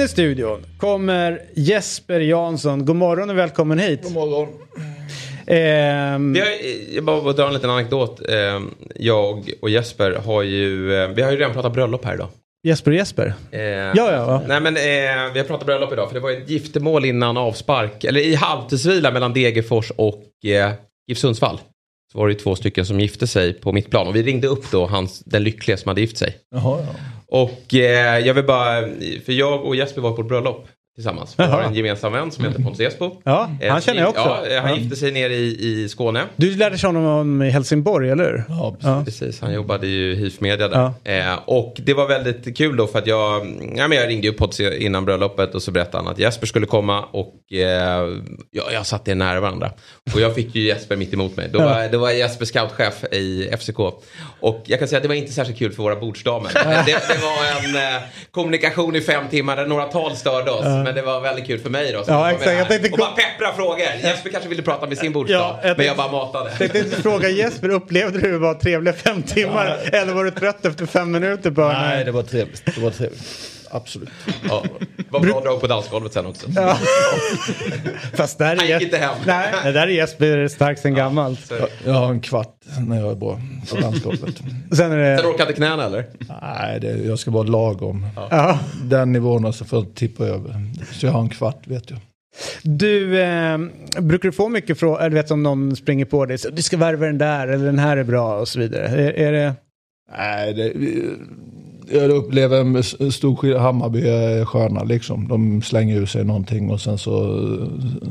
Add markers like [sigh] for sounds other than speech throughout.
In i studion kommer Jesper Jansson. God morgon och välkommen hit. God morgon. Ehm, Vi har, jag bara vill dra en liten anekdot. Eh, Jag och Jesper har ju, eh, vi har ju redan pratat bröllop här idag. Jesper Jesper. Eh, Ja, ja. Nej men eh, vi har pratat bröllop idag för det var ett giftermål innan avspark, eller i halvtidsvila mellan Degerfors och eh, GIF Sundsvall. Så var det ju två stycken som gifte sig på mitt plan och vi ringde upp då hans, den lyckliga som hade gift sig. Jaha, ja. Och eh, jag vill bara, för jag och Jesper var på ett bröllop tillsammans. Vi har en gemensam vän som heter Pontus Esbo. Ja, Eh, han känner jag också. Ja, han Ja. gifte sig nere i, i Skåne. Du lärde känna honom i Helsingborg, eller hur? Ja, precis. Ja. Precis, han jobbade ju i HIF Media där. Eh, och det var väldigt kul då för att jag, ja, men jag ringde upp Potts innan bröllopet och så berättade han att Jesper skulle komma och eh, ja, jag satt er nära varandra. Och jag fick ju Jesper mitt emot mig. Då var, då var Jesper scoutchef i FCK. Och jag kan säga att det var inte särskilt kul för våra bordsdamer. det, det var en eh, kommunikation i fem timmar där några tal störde oss. Men det var väldigt kul för mig då. Ja, exakt. Jag tänkte och bara peppra frågor. Jesper kanske ville prata med sin bordsdam. Ja, men jag bara matade. Jag tänkte fråga Jesper, upplevde du det var trevliga fem timmar? Eller var du trött efter fem minuter? Bara, Nej, det var trevligt. Det var trevligt. Absolut. Ja, var bra drag på dansgolvet sen också. Ja. [laughs] Fast där är Han gick inte hem. Nej, det där är Jesper stark sen gammalt. Så, Jag har en kvart när jag är bra på landskapet. [laughs] Sen är sen det... orkade inte knäna eller? Nej, det, jag ska vara lagom. Ja. Den nivån och så får jag tippa över. Så jag har en kvart vet jag. Du, eh, brukar du få mycket frågor, eller vet om någon springer på dig, så, du ska värva den där eller den här är bra och så vidare. Är, är det... Nej, det, jag upplever en stor. Hammarby är sköna liksom. De slänger ur sig någonting och sen så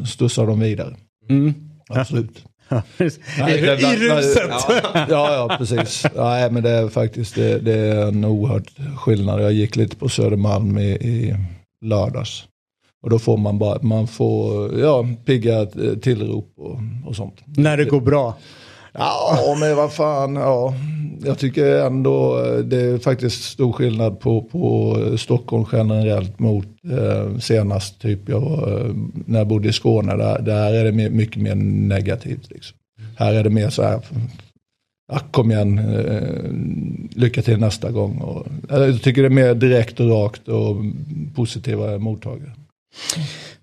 stussar de vidare. Mm. Absolut. [laughs] I, Nej, det- I ruset. Ja, ja precis. Nej, men det är faktiskt det, det är en oerhörd skillnad. Jag gick lite på Södermalm i, i lördags. Och då får man bara, man får, ja, pigga eh, tillrop och, och sånt. När det går bra. Ja, men vad fan, ja. Jag tycker ändå eh, det är faktiskt stor skillnad på, på Stockholm generellt mot eh, senast typ jag var, när jag bodde i Skåne. Där, där är det mycket mer negativt. Liksom. Här är det mer så här, ja, kom igen, eh, lycka till nästa gång. Och, jag tycker det är mer direkt och rakt och positiva mottagare.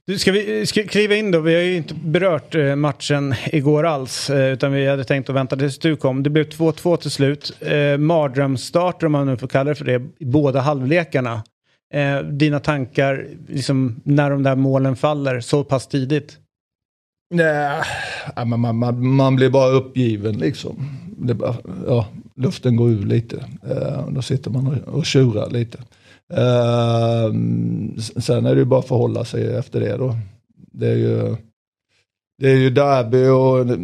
Du, ska vi eh, ska kliva in då? Vi har ju inte berört eh, matchen igår alls. Eh, utan vi hade tänkt att vänta tills du kom. Det blev 2-2 till slut. Eh, Mardrömsstarter om man nu får kalla det för det. I båda halvlekarna. Eh, dina tankar liksom, när de där målen faller så pass tidigt? Nej, man, man, man blir bara uppgiven liksom. Det bara, ja, luften går ur lite. Eh, då sitter man och, och tjurar lite. Ehm, sen är det ju bara att förhålla sig efter det då. Det är ju, det är ju derby och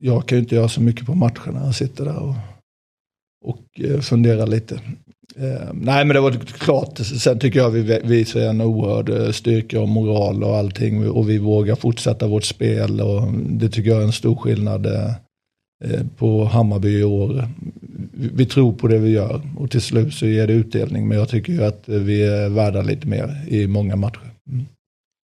jag kan ju inte göra så mycket på matcherna. Jag sitter där och, och eh, funderar lite. Ehm, nej men det var klart, sen tycker jag vi visar en oerhörd eh, styrka och moral och allting och vi vågar fortsätta vårt spel och det tycker jag är en stor skillnad eh, Eh, på Hammarby i år. Vi, tror på det vi gör och till slut så ger det utdelning men jag tycker ju att vi är värda lite mer i många matcher. Mm.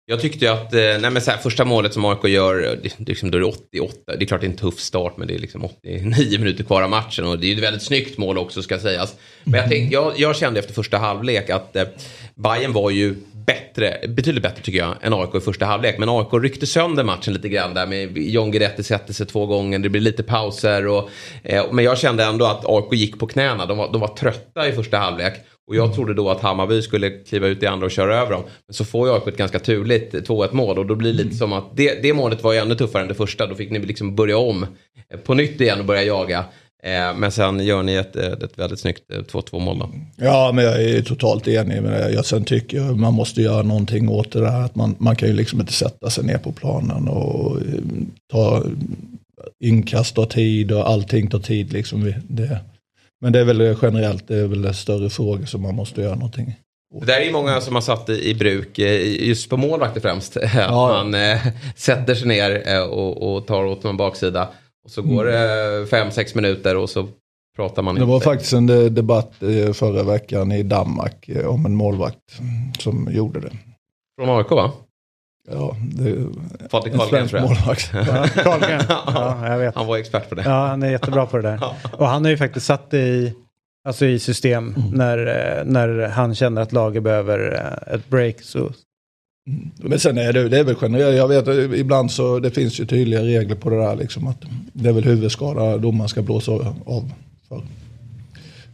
Jag tyckte att, eh, nej men så här, första målet som AIK gör, det, det, liksom, då är det 88. Det är klart det är en tuff start men det är liksom 89 [laughs] minuter kvar av matchen och det är ett väldigt snyggt mål också ska sägas. Men jag, tänkte, jag, jag kände efter första halvlek att eh, Bayern var ju bättre, betydligt bättre tycker jag, än AIK i första halvlek. Men AIK ryckte sönder matchen lite grann där med John Guidetti sätter sig två gånger, det blir lite pauser. Och, eh, men jag kände ändå att AIK gick på knäna, de var, de var trötta i första halvlek. Och jag trodde då att Hammarby skulle kliva ut i andra och köra över dem. Men så får jag ett ganska turligt 2-1 mål och då blir det lite som att det, det målet var ju ännu tuffare än det första. Då fick ni liksom börja om eh, på nytt igen och börja jaga. Eh, men sen gör ni ett, ett ett väldigt snyggt eh, 2-2 mål då. Ja, men jag är totalt enig med det. Jag sen tycker jag man måste göra någonting åt det där. Att man, man kan ju liksom inte sätta sig ner på planen och eh, ta inkast tar tid och allting tar tid. Liksom. Det, Men det är väl generellt, det är väl större frågor som man måste göra någonting det där är ju många som har satt i, i bruk, eh, just på målvakter främst. [laughs] Att ja. man eh, sätter sig ner eh, och, och, tar åt någon baksida. Och så går det mm. fem, sex minuter och så pratar man Det var faktiskt en debatt förra veckan i Danmark om en målvakt som gjorde det. Från AIK va? Ja, det är Patrik Carlgren tror jag. Målvakt. [laughs] Ja. Ja, jag vet. Han var expert på det. Ja, han är jättebra på det där. [laughs] Och han har ju faktiskt satt det i, alltså i system mm. när, när han känner att laget behöver eh, ett break. Så. Mm. Men sen är det, det är väl generellt, jag vet ibland så det finns ju tydliga regler på det där liksom att det är väl huvudskada domaren ska blåsa av för.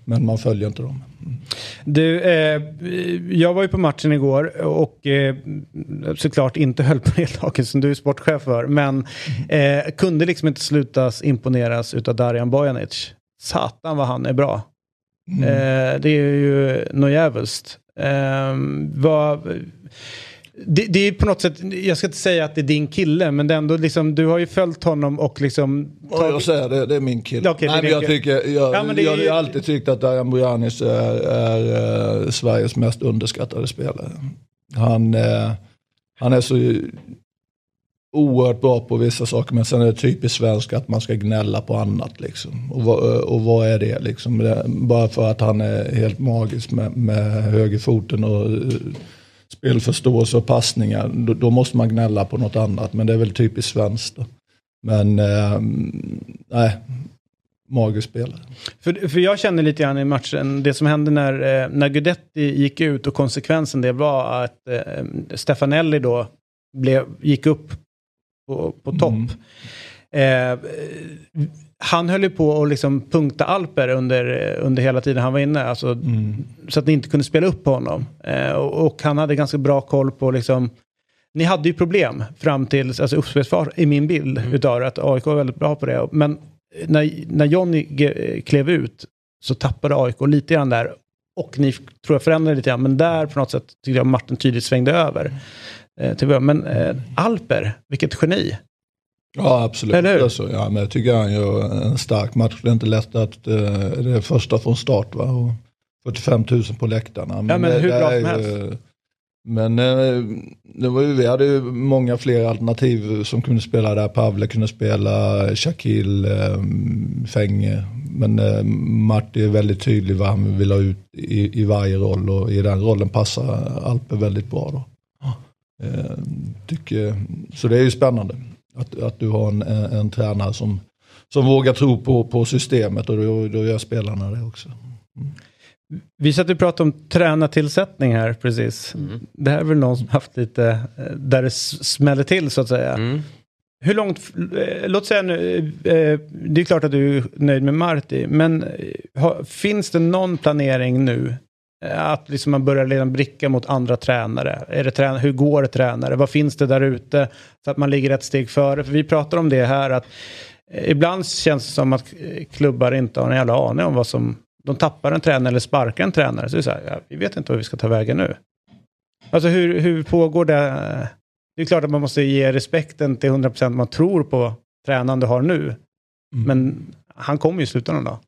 Men man följer inte dem. Du, eh, jag var ju på matchen igår och eh, såklart inte höll på [laughs] nedlaget som du är sportchef för. Men eh, kunde liksom inte slutas imponeras utav Darijan Bojanic. Satan vad han är bra. Mm. Eh, det är ju något jävligt. Eh, vad, det, det, är på något sätt, jag ska inte säga att det är din kille, men det är ändå liksom, du har ju följt honom och liksom... Ja, jag säger det, det är min kille. Okay, Nej, men jag, tycker, jag, ja, jag, har alltid tyckt att Dajan Bojanic är, är, är, eh, Sveriges mest underskattade spelare. Han, eh, han är så oerhört bra på vissa saker, men sen är det typiskt svenskt att man ska gnälla på annat. Liksom. Och, vad, och vad är det? Liksom? Bara för att han är helt magisk med, med högerfoten och spelförståelse och passningar, då, då, måste man gnälla på något annat. Men det är väl typiskt svenskt. Då. Men eh, nej, magisk spelare. För, för jag känner lite grann i matchen, det som hände när, eh, när Gudetti gick ut och konsekvensen det var att eh, Stefanelli då blev, gick upp på, på topp. Mm. Eh, han höll ju på att liksom punkta Alper under, under hela tiden han var inne. Alltså, mm. Så att ni inte kunde spela upp på honom. Eh, och, och, han hade ganska bra koll på liksom... Ni hade ju problem fram till alltså uppspelsfart i min bild mm. utav det. Att AIK var väldigt bra på det. Men när, när Johnny klev ut så tappade AIK lite grann där. Och ni tror jag förändrade lite grann. Men där på något sätt tyckte jag Martin tydligt svängde över. Eh, men eh, Alper, vilket geni. Ja absolut. Eller Alltså, ja, men jag tycker han gör en stark match. Det är inte lätt att uh, det är första från start va? Och 45 000 på läktarna. Men, ja, men hur bra som helst. Men uh, det var ju, vi hade ju många fler alternativ som kunde spela där. Pavle kunde spela, Shakil, um, Fänge. Men uh, Marti är väldigt tydlig vad han vill ha ut i, i varje roll och i den rollen passar Alper väldigt bra. Då. Tycker, så det är ju spännande. Att, att du har en, en, en tränare som, som vågar tro på, på systemet och då, då gör spelarna det också. Mm. Vi satt och pratade om tränartillsättning här precis. Mm. Det här är väl någon som haft lite, eh, där det smäller till så att säga. Mm. Hur långt, eh, låt säga nu, eh, det är klart att du är nöjd med Marti, men finns det någon planering nu Eh, att liksom man börjar leda en bricka mot andra tränare. Är det tränare. Hur går det tränare? Vad finns det där ute? Så att man ligger ett steg före. För vi pratar om det här att eh, ibland känns det som att eh, klubbar inte har en jävla aning om vad som... De tappar en tränare eller sparkar en tränare. Så det är så här, ja, vi vet inte vad vi ska ta vägen nu. Alltså hur, hur pågår det? Det är klart att man måste ge respekten till 100% man tror på tränaren du har nu. Mm. Men han kommer ju i slutändan då.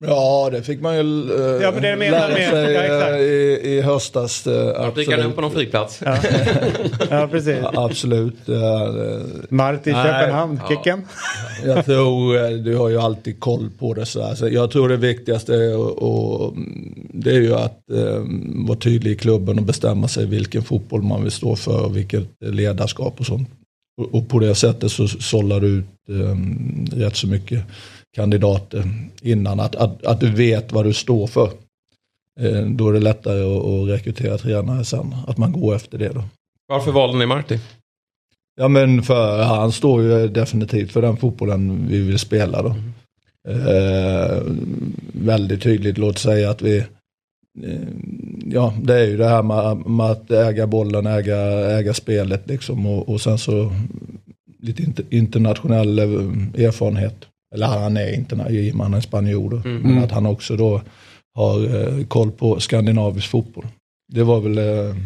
Ja, det fick man ju äh, ja, men det lära med. sig ja, eh, i, i höstas. Äh, han upp på någon flygplats. Ja, [laughs] ja precis. Ja, absolut. Äh, Martin Köpenhamn, Kicken. Jag tror, du har ju alltid koll på det. Så alltså, jag tror det viktigaste är, och, och, det är ju att äh, vara tydlig i klubben och bestämma sig vilken fotboll man vill stå för, vilket ledarskap och sånt. Och, och på det sättet så sållar du ut rätt så mycket kandidater innan. Att, att, att du vet vad du står för. Eh, då är det lättare att, att rekrytera tränare sen. Att man går efter det då. Varför valde ni Marti? Ja men för han står ju definitivt för den fotbollen vi vill spela då. Mm. Eh, väldigt tydligt, låt säga att vi eh, Ja, det är ju det här med, med att äga bollen, äga, äga spelet liksom och, och sen så lite internationell eh, erfarenhet. Eller han är inte han är spanjor. Mm. Men att han också då har eh, koll på skandinavisk fotboll. Det var väl, eh,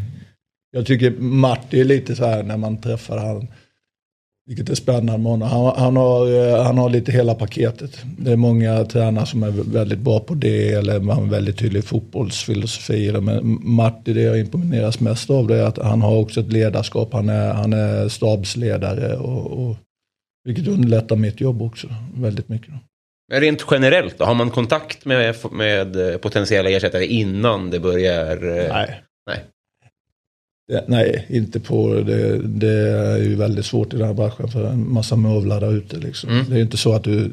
jag tycker Marti är lite så här när man träffar han. vilket är spännande med honom. Han, han, har, eh, han har lite hela paketet. Det är många tränare som är väldigt bra på det eller har väldigt tydlig fotbollsfilosofi. Men Marti, det jag imponeras mest av det är att han har också ett ledarskap. Han är, han är stabsledare och, och vilket underlättar mitt jobb också väldigt mycket. Men rent generellt då, har man kontakt med, med potentiella ersättare innan det börjar? Eh, nej. Nej. Det, nej, inte på det. Det är ju väldigt svårt i den här branschen för en massa mövlar där ute. Liksom. Mm. Det är inte så att du,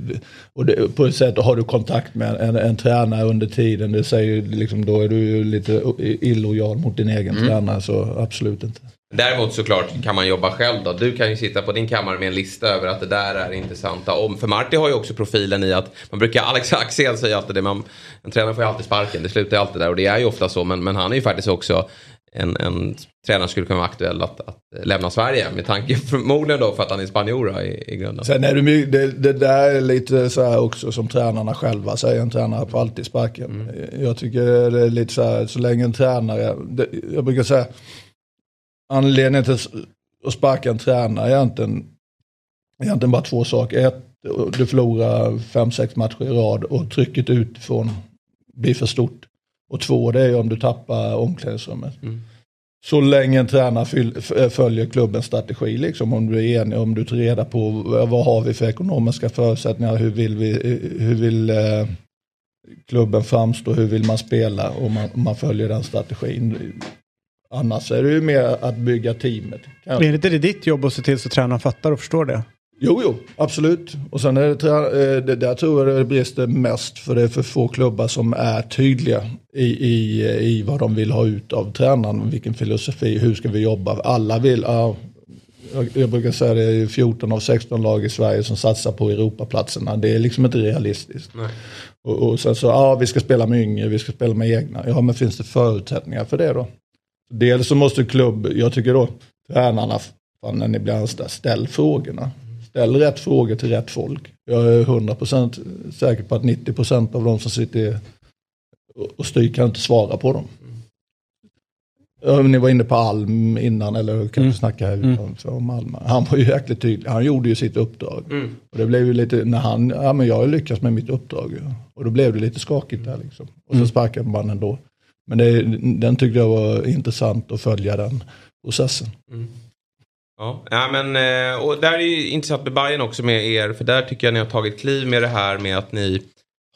och det, på ett sätt har du kontakt med en, en tränare under tiden. Det säger liksom, då är du ju lite illojal mot din egen mm. tränare. Så absolut inte. Däremot såklart kan man jobba själv då. Du kan ju sitta på din kammare med en lista över att det där är intressanta om. För Marti har ju också profilen i att man brukar, Alex Axel säger alltid det, man, en tränare får ju alltid sparken, det slutar ju alltid där och det är ju ofta så. Men, men han är ju faktiskt också en, en tränare skulle kunna vara aktuell att, att lämna Sverige. Med tanke [laughs] förmodligen då för att han är spanjor i, i grunden. Sen är det, det, det där är lite så här också som tränarna själva säger. En tränare får alltid sparken. Mm. Jag tycker det är lite så här, så länge en tränare, det, jag brukar säga anledningen till att sparka en tränare är egentligen, egentligen bara två saker. Ett, du förlorar fem, sex matcher i rad och trycket utifrån blir för stort. Och två, det är om du tappar omklädningsrummet. Mm. Så länge en tränare följer klubbens strategi, liksom, om du är enig, om du tar reda på vad har vi för ekonomiska förutsättningar, hur vill, vi, hur vill eh, klubben framstå, hur vill man spela och man, man följer den strategin. Annars är det ju mer att bygga teamet. Är det inte ditt jobb att se till så att tränaren fattar och förstår det? Jo, jo, absolut. Och sen är det, eh, det där tror jag det brister mest för det är för få klubbar som är tydliga i, i, i vad de vill ha ut av tränaren, vilken filosofi, hur ska vi jobba. Alla vill, ja, jag brukar säga det är 14 av 16 lag i Sverige som satsar på Europaplatserna. Det är liksom inte realistiskt. Och, och sen så, ja vi ska spela med yngre, vi ska spela med egna. Ja men finns det förutsättningar för det då? Dels så måste klubb, jag tycker då, tränarna, när ni blir anställda, ställ frågorna. Ställ rätt frågor till rätt folk. Jag är 100% säker på att 90% av de som sitter och styr kan inte svara på dem. Ni var inne på Alm innan, eller kan mm. snacka mm. om Alm. Han var ju jäkligt tydlig, han gjorde ju sitt uppdrag. Mm. Och det blev ju lite, när han, ja men jag har lyckats med mitt uppdrag. Och då blev det lite skakigt där liksom. Och så mm. sparkade man ändå. Men det, den tyckte jag var intressant att följa den processen. Mm. Ja, ja men, eh, och där är ju intressant med Bayern också med er. För där tycker jag ni har tagit kliv med det här med att ni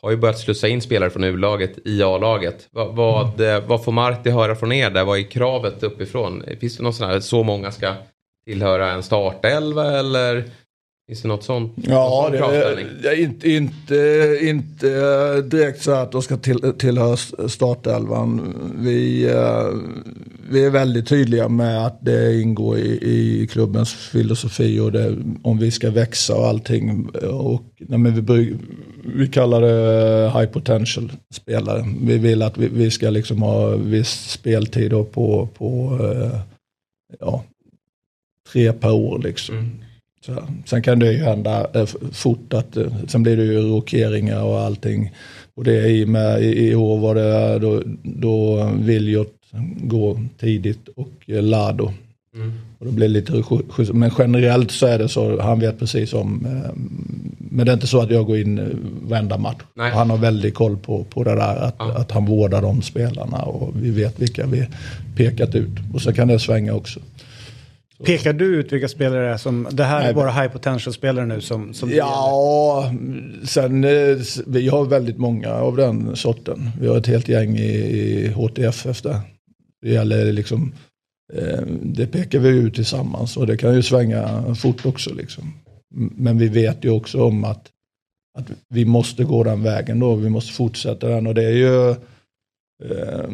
har ju börjat slussa in spelare från U-laget i A-laget. Vad, vad, mm. Eh, vad får Marti höra från er där? Vad är kravet uppifrån? Finns det någon sån här, så många ska tillhöra en startelva eller Finns det något sånt? Ja, det är, inte, inte, inte direkt så att de ska till, tillhöra startelvan. Vi, eh, vi är väldigt tydliga med att det ingår i, i klubbens filosofi och det, om vi ska växa och allting. Och, nej, men vi, vi kallar det high potential spelare. Vi vill att vi, vi ska liksom ha viss speltid på, på eh, ja, tre per år. Liksom. Mm. Så, sen kan det ju hända eh, fort att, eh, sen blir det ju rokeringar och allting. Och det är i med, i, år var det, då, då Viljot gå tidigt och eh, Lado. Mm. Och det blir lite Men generellt så är det så, han vet precis om. Men det är inte så att jag går in varenda match. Han har väldigt koll på, på det där, att, ja. att han vårdar de spelarna och vi vet vilka vi pekat ut. Och så kan det svänga också. Pekar du ut vilka spelare det är som, det här är våra high potential-spelare nu som, som Ja, sen eh, vi har väldigt många av den sorten. Vi har ett helt gäng i, i HTF efter. Det gäller liksom, eh, det pekar vi ut tillsammans och det kan ju svänga fort också liksom. Men vi vet ju också om att, att vi måste gå den vägen då, vi måste fortsätta den och det är ju eh,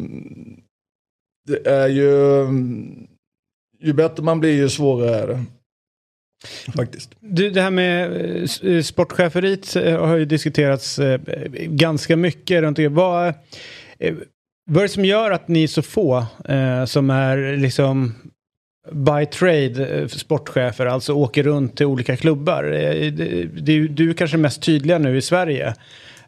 det är ju ju bättre man blir ju svårare är det. Faktiskt. Du, det här med eh, sportcheferiet eh, har ju diskuterats eh, ganska mycket runt det. Vad, vad är det som gör att ni är så få som är liksom by trade sportchefer, alltså åker runt till olika klubbar? Du, du är kanske mest tydliga nu i Sverige.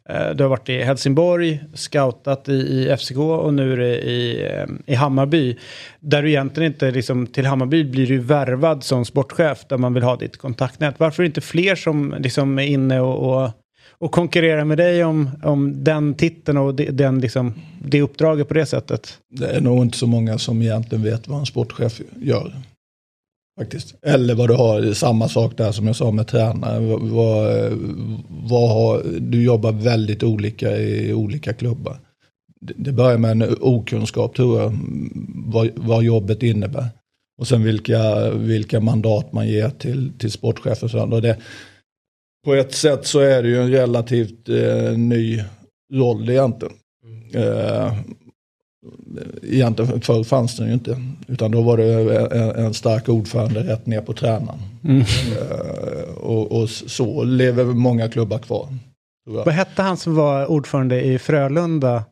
Eh, du har varit i Helsingborg, scoutat i, i FCK och nu är det i, eh, i Hammarby. Där du egentligen inte, liksom, till Hammarby blir du värvad som sportchef där man vill ha ditt kontaktnät. Varför är det inte fler som liksom är inne och, och, och konkurrerar med dig om, om den titeln och de, den, liksom, det uppdraget på det sättet? Det är nog inte så många som egentligen vet vad en sportchef gör. Faktiskt. Eller vad du har, samma sak där som jag sa med tränare. Vad, vad, har, du jobbar väldigt olika i olika klubbar. Det, börjar med en okunskap tror jag, vad, vad jobbet innebär. Och sen vilka, vilka mandat man ger till, till sportchefer. Och det, på ett sätt så är det ju en relativt eh, ny roll egentligen. Eh, egentligen förr fanns den ju inte. Utan då var det en, en stark ordförande rätt ner på tränaren. Eh, och, och så lever många klubbar kvar. Vad hette han som var ordförande i Frölunda?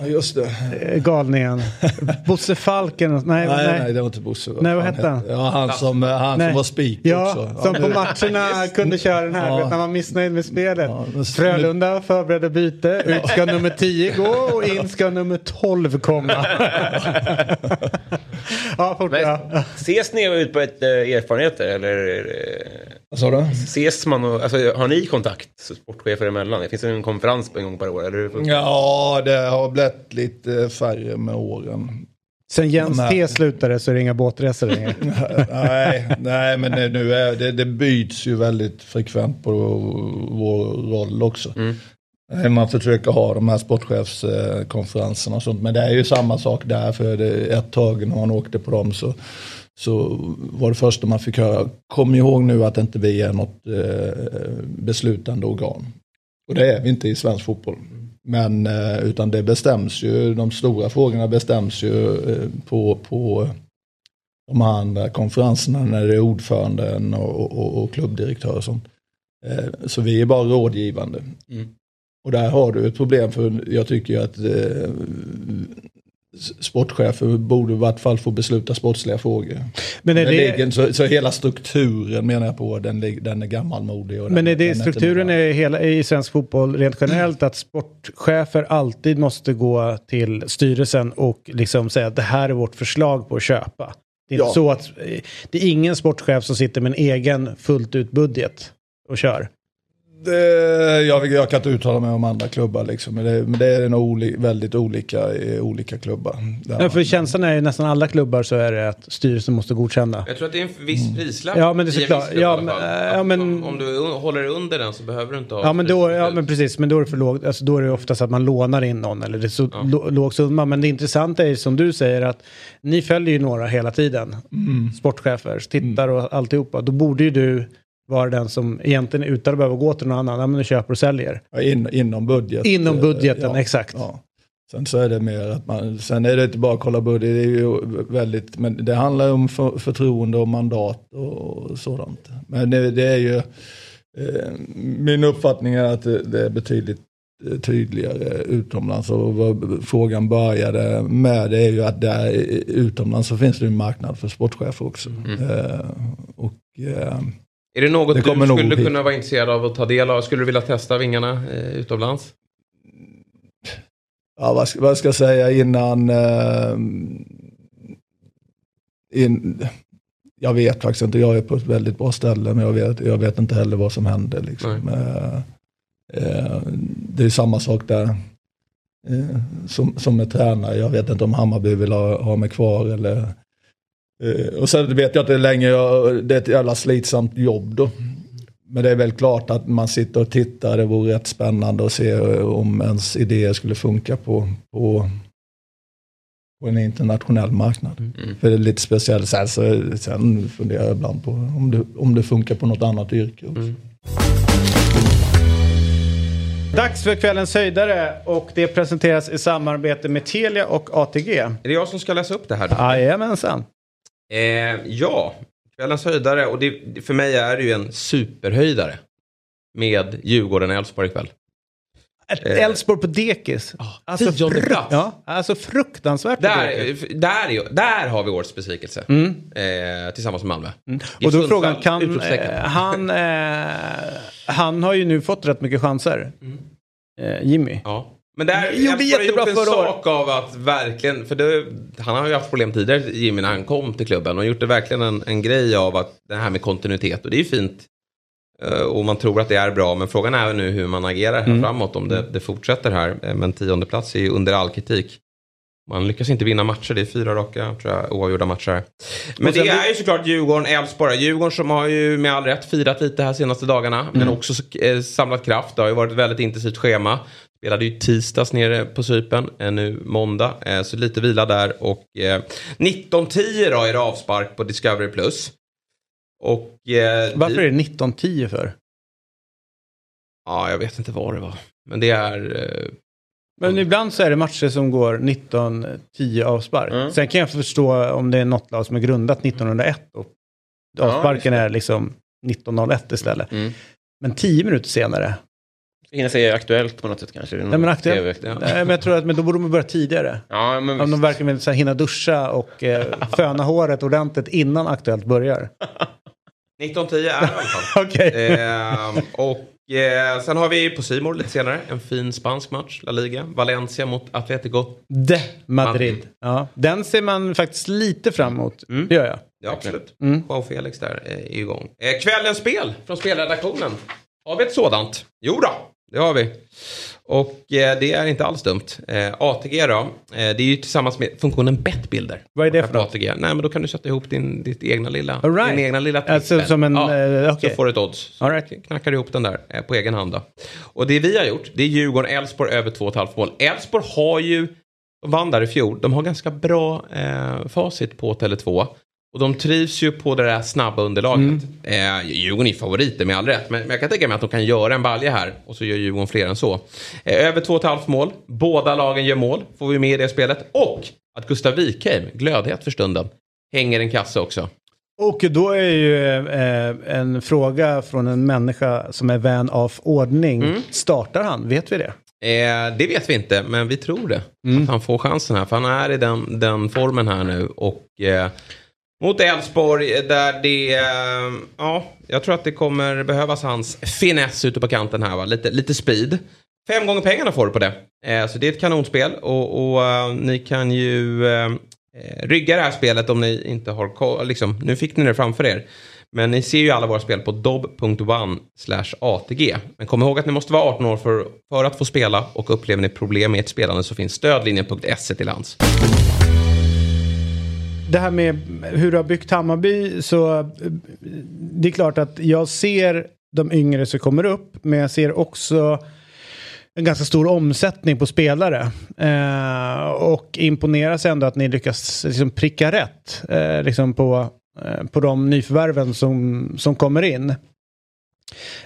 Ja, just det. Eh, Galningen. [laughs] Bosse Falken? Nej, Nej, nej, nej. det var inte Bosse. Nej, vad hette han? Ja, han som, han Nej. som var speaker Ja, också. som Ja, på nu- matcherna kunde köra den här, Ja. vet, när man var missnöjd med spelet. Ja, men- Frölunda förberedde byte, ut ska nummer 10 gå och in ska nummer 12 komma. [laughs] ja, fort, Men, ja. Ses ni ut på ett, eh, erfarenheter eller eh, Vad sa du? ses man och, alltså, har ni kontakt sportchefer emellan? Det finns en konferens på en gång per år eller? hur? Ja, det har blivit lite färre med åren. Sen Jens. T slutade så är det inga båtresor längre. [laughs] nej, nej, men det, nu är, det, det byts ju väldigt frekvent på vår roll också. Eh, Man försöker ha de här sportchefskonferenserna och sånt. Men det är ju samma sak där. För det, ett tag när man åkte på dem så, så var det första man fick höra. Kom ihåg nu att inte vi är något eh, beslutande organ. Och det är vi inte i svensk fotboll. Men eh, utan det bestäms ju, de stora frågorna bestäms ju eh, på, på de här andra konferenserna när det är ordföranden och, och, och klubbdirektör och sånt. Eh, Så vi är bara rådgivande. Mm. Och där har du ett problem för jag tycker att eh, sportchefer borde i vart fall få besluta sportsliga frågor. Men är Den det, ligger, så, så hela strukturen menar jag på, den, den är gammalmodig. Och men den, är det den strukturen i, hela, i svensk fotboll rent generellt att sportchefer alltid måste gå till styrelsen och liksom säga att det här är vårt förslag på att köpa? Det är inte Ja. så att eh, det är ingen sportchef som sitter med en egen fullt ut budget och kör. Det, jag, jag kan inte uttala mig om andra klubbar liksom, men det, men det är nog oli, väldigt olika i olika klubbar. Ja, för känslan är i nästan alla klubbar så är det att styrelsen måste godkänna. Jag tror att det är en viss prislapp. Ja, men det är såklart. Ja, men, Att ja, men- om, om du håller under den så behöver du inte ha Ja men, då, ja men precis, men då är det för lågt. Alltså, då är det oftast att man lånar in någon eller det är så lå- låg summa. Men det intressanta är som du säger att ni följer ju några hela tiden. Sportchefer, tittar och alltihopa. Då borde ju du vara den som egentligen utan att behöva gå till någon annan, ja men du köper och säljer. Ja, in, inom budget. Inom budgeten, exakt. Ja. Sen så är det mer att man, sen är det inte bara att kolla budget, det är ju väldigt, men det handlar ju om för, förtroende och mandat och sådant. Men det, det är ju, eh, min uppfattning är att det, det är betydligt eh, tydligare utomlands och vad frågan började med det är ju att där utomlands så finns det en marknad för sportchefer också. Eh, och eh, Är det något Det du nog skulle kunna vara intresserad av att ta del av? Skulle du vilja testa vingarna eh, utomlands? ja, vad, ska, vad ska jag säga innan... Eh, in, jag vet faktiskt inte, jag är på ett väldigt bra ställe men jag vet, jag vet inte heller vad som händer. Liksom. Eh, eh, det är samma sak där. Eh, som, som med tränare, jag vet inte om Hammarby vill ha, ha mig kvar eller... Eh, och sen vet jag inte jag, det är ett jävla slitsamt jobb då. Men det är väl klart att man sitter och tittar, det vore rätt spännande att se eh, om ens idéer skulle funka på, på, på en internationell marknad. För det är lite speciellt. Sen, så, sen funderar jag ibland på om det, om det funkar på något annat yrke också. Dags för kvällens höjdare och det presenteras i samarbete med Telia och ATG. Är det jag som ska läsa upp det här? Jajamensan. Eh, ja, kvällens höjdare. Och det, för mig är det ju en superhöjdare. Med Djurgården-Elfsborg ikväll. Ett Elfsborg på dekis. Alltså, tionde fru- ja, alltså fruktansvärt. Där, där, där har vi årets besvikelse. Eh, tillsammans med Malmö. Mm. Och då är frågan, kan, eh, han, eh, han har ju nu fått rätt mycket chanser. eh, Jimmy. Ja. Men där Gjorde har jättebra gjort en förra sak av att verkligen, för det, han har ju haft problem tidigare Jimmy när han kom till klubben och gjort det verkligen en, en grej av att det här med kontinuitet och det är ju fint. Eh, Och man tror att det är bra men frågan är nu hur man agerar här Mm. framåt om det, det fortsätter här. Eh, Men tionde plats är ju under all kritik. Man lyckas inte vinna matcher, det är fyra raka tror jag, oavgjorda matcher. här. Men det är ju såklart Djurgården, Elfsborg. Djurgården som har ju med all rätt firat lite här senaste dagarna. Men Mm. också eh, samlat kraft. Det har ju varit ett väldigt intensivt schema. Spelade ju tisdags nere på Cypern, eh, nu måndag. Eh, så lite vila där. Och eh, 19.10 då är det avspark på Discovery+. Plus. Och... Eh, Varför är det 1910 för? Ja, jag vet inte vad det var. Men det är... Eh, Men ibland så är det matcher som går 1910 avspark. Mm. Sen kan jag förstå om det är något lag som är grundat 1901 och avsparken är liksom 1901 istället. Mm. Men 10 minuter senare. Hinna säga aktuellt på något sätt kanske. Nej men aktuellt. TV. Nej, men jag tror att men då borde de börja tidigare. Ja, men Om de verkligen vill så här, hinna duscha och eh, föna håret ordentligt innan Aktuellt börjar. 19.10 är det i alla fall. [laughs] Okej. Ehm, och eh, sen har vi på Simor lite senare en fin spansk match, La Liga. Valencia mot Atletico. De Madrid. Madrid. Ja, den ser man faktiskt lite fram emot. Mm. Det gör jag. Ja, absolut. Mm. Joao Felix där eh, är igång. Eh, kvällens spel från spelredaktionen. Har vi ett sådant? Jo då, det har vi. Och eh, det är inte alls dumt. Eh, ATG då, eh, det är ju tillsammans med funktionen Bettbilder. Vad är det för något? ATG. Nej, men då kan du sätta ihop din, ditt egna lilla, All right. din egna lilla Alltså, som en, ja, eh, okej. Så får du ett odds. Så All right. knackar du ihop den där eh, på egen hand då. Och det vi har gjort, det är Djurgården-Elfsborg över 2,5 mål. Elfsborg har ju, de vann där i fjol, de har ganska bra eh, facit på Tele2. Och de trivs ju på det där snabba underlaget. Mm. Eh, Djurgården är favoriter med all rätt. Men, men jag kan tänka mig att de kan göra en balja här. Och så gör Djurgården fler än så. Eh, över 2,5 mål. Båda lagen gör mål. Får vi med i det spelet. Och att Gustav Wikheim, glödhet för stunden, hänger en kasse också. Och då är ju eh, en fråga från en människa som är vän av ordning. Mm. Startar han? Vet vi det? Eh, det vet vi inte, men vi tror det. Att han får chansen här. För han är i den, den formen här nu. Och eh, mot Elfsborg där det... Eh, ja, jag tror att det kommer behövas hans finess ute på kanten här. Va? Lite, lite speed. Fem gånger pengarna får du på det. Eh, så det är ett kanonspel. Och, och uh, ni kan ju eh, eh, rygga det här spelet om ni inte har koll. Liksom, nu fick ni det framför er. Men ni ser ju alla våra spel på dob.one ATG. Men kom ihåg att ni måste vara 18 år för, för att få spela och upplever ni problem med ert spelande så finns stödlinjen.se till hands. Det här med hur du har byggt Hammarby så eh, det är klart att jag ser de yngre som kommer upp men jag ser också en ganska stor omsättning på spelare. Eh, och imponeras ändå att ni lyckas liksom pricka rätt eh, liksom på, eh, på de nyförvärven som, som kommer in.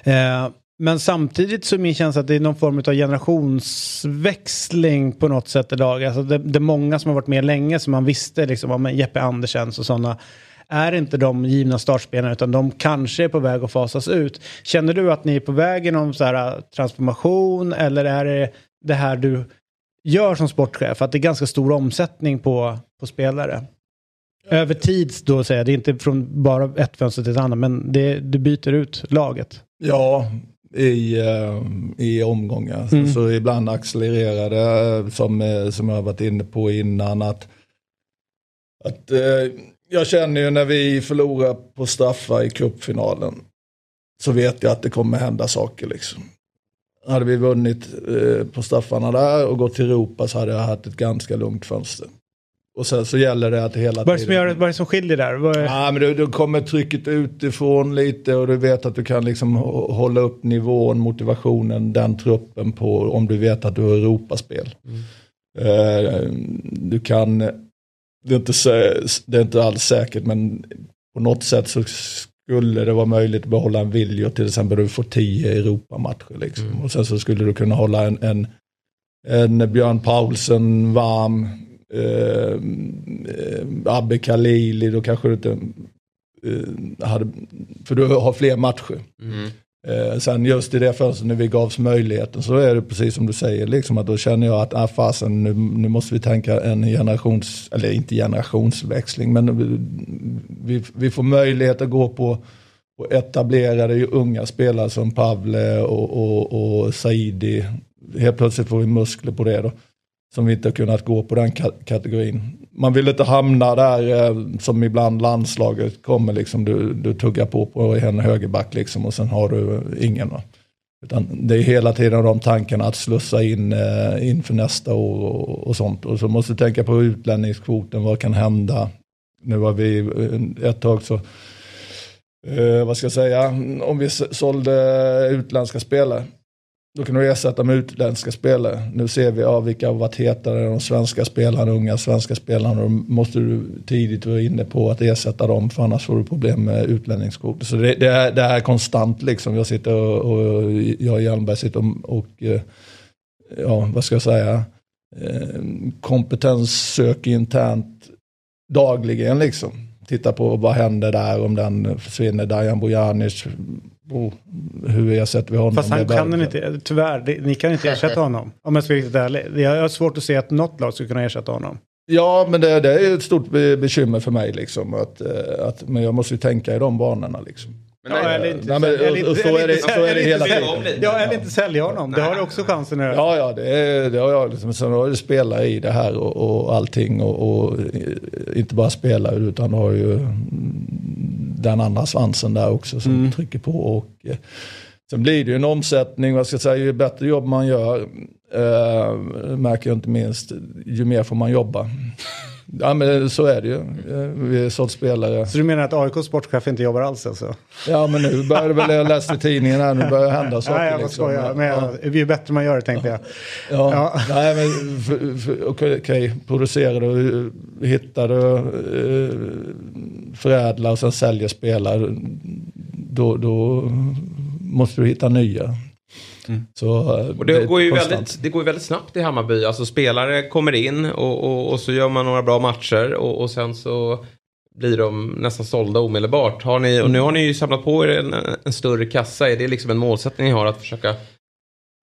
Eh, men samtidigt så är min känsla att det är någon form av generationsväxling på något sätt idag. Alltså det, det är många som har varit med länge som man visste, liksom, ja, Jeppe Andersens och sådana är inte de givna startspelarna utan de kanske är på väg att fasas ut. Känner du att ni är på väg i någon så här äh, transformation eller är det det här du gör som sportchef? Att det är ganska stor omsättning på, på spelare? Över tid då säger jag, det är inte från bara ett fönster till ett annat men det, du byter ut laget. Ja, i, eh, i omgångar. Mm. Så, så ibland accelererar det, eh, som, eh, som jag varit inne på innan. Att, att, jag känner ju när vi förlorar på straffar i cupfinalen så vet jag att det kommer hända saker. Liksom. Hade vi vunnit eh, på straffarna där och gått till Europa så hade jag haft ett ganska lugnt fönster. Och sen så gäller det att hela Vad är det som, gör, vad är det som skiljer där? Vad är, Ja, men då, kommer trycket utifrån lite och du vet att du kan liksom hå- hålla upp nivån, motivationen, den truppen på om du vet att du har Europaspel. Eh, du kan, det är, inte, det är inte alls säkert men på något sätt så skulle det vara möjligt att behålla en Viljo till exempel du får tio Europamatcher liksom. Och sen så skulle du kunna hålla en, en, en Björn Paulsen varm, eh, eh, Abbe Khalili, då kanske du inte eh, hade, för du har fler matcher. Eh, sen just i det fönstret när vi gavs möjligheten så är det precis som du säger, liksom att då känner jag att ah, fasen, nu, nu måste vi tänka en generations, eller inte generationsväxling, men vi, vi får möjlighet att gå på, på etablerade unga spelare som Pavle och, och, och Saidi helt plötsligt får vi muskler på det då. Som vi inte har kunnat gå på den kategorin. Man vill inte hamna där eh, som ibland landslaget kommer liksom. Du, du tuggar på på en högerback liksom och sen har du ingen. Va? Utan det är hela tiden de tankarna att slussa in eh, inför nästa år och, och, sånt. Och så måste du tänka på utlänningskvoten, vad kan hända? Nu har vi eh, ett tag så, eh, vad ska jag säga, om vi sålde utländska spelare då kan du ersätta med utländska spelare. Nu ser vi ja, vilka har varit hetare, de svenska spelarna, unga svenska spelarna. Då måste du tidigt vara inne på att ersätta dem för annars får du problem med utlänningskort. Så det, det, är, det är konstant liksom. Jag sitter och, och jag och Hjelmberg sitter och, och ja, vad ska jag säga, eh, Kompetens kompetenssöker internt dagligen liksom. Titta på vad händer där om den försvinner. Dajan Bojanic oh, hur ersätter vi honom? Fast han kan den inte, tyvärr, det, ni kan inte ersätta honom. Om jag ska vara riktigt ärlig. Jag har svårt att se att något lag skulle kunna ersätta honom. Ja, men det, det är ett stort bekymmer för mig. Liksom, att, eh, att, men jag måste ju tänka i de banorna. Liksom. Men ja, eller inte, nej, men, eller inte, så är det, så är det hela tiden. Ja, eller inte sälja honom. Det har du också chansen att göra. Ja, ja, det, det har jag. Liksom, sen har jag spelat i det här och, och allting. Och, och, inte bara spela utan har ju den andra svansen där också som mm. trycker på. Och, eh, sen blir det ju en omsättning, vad ska jag säga, ju bättre jobb man gör, eh, märker jag inte minst, ju mer får man jobba. Ja men så är det ju. Eh, vi är sålt spelare. Så du menar att AIKs sportchef inte jobbar alls alltså? Ja men nu börjar det väl, jag läste i tidningen här, nu börjar det hända [laughs] saker. Nej jag liksom. skojar, men ja. ju bättre man gör det tänkte jag. Ja, ja. [laughs] nej men okej, okay, producerar du, hittar du, eh, förädlar och sen säljer spelare. Då, då måste du hitta nya. Mm. Så, eh, och det, det, går ju väldigt, det går ju väldigt snabbt i Hammarby. Alltså spelare kommer in och, och, och så gör man några bra matcher och, och sen så blir de nästan sålda omedelbart. Har ni, och nu har ni ju samlat på er en, en större kassa. Är det liksom en målsättning ni har att försöka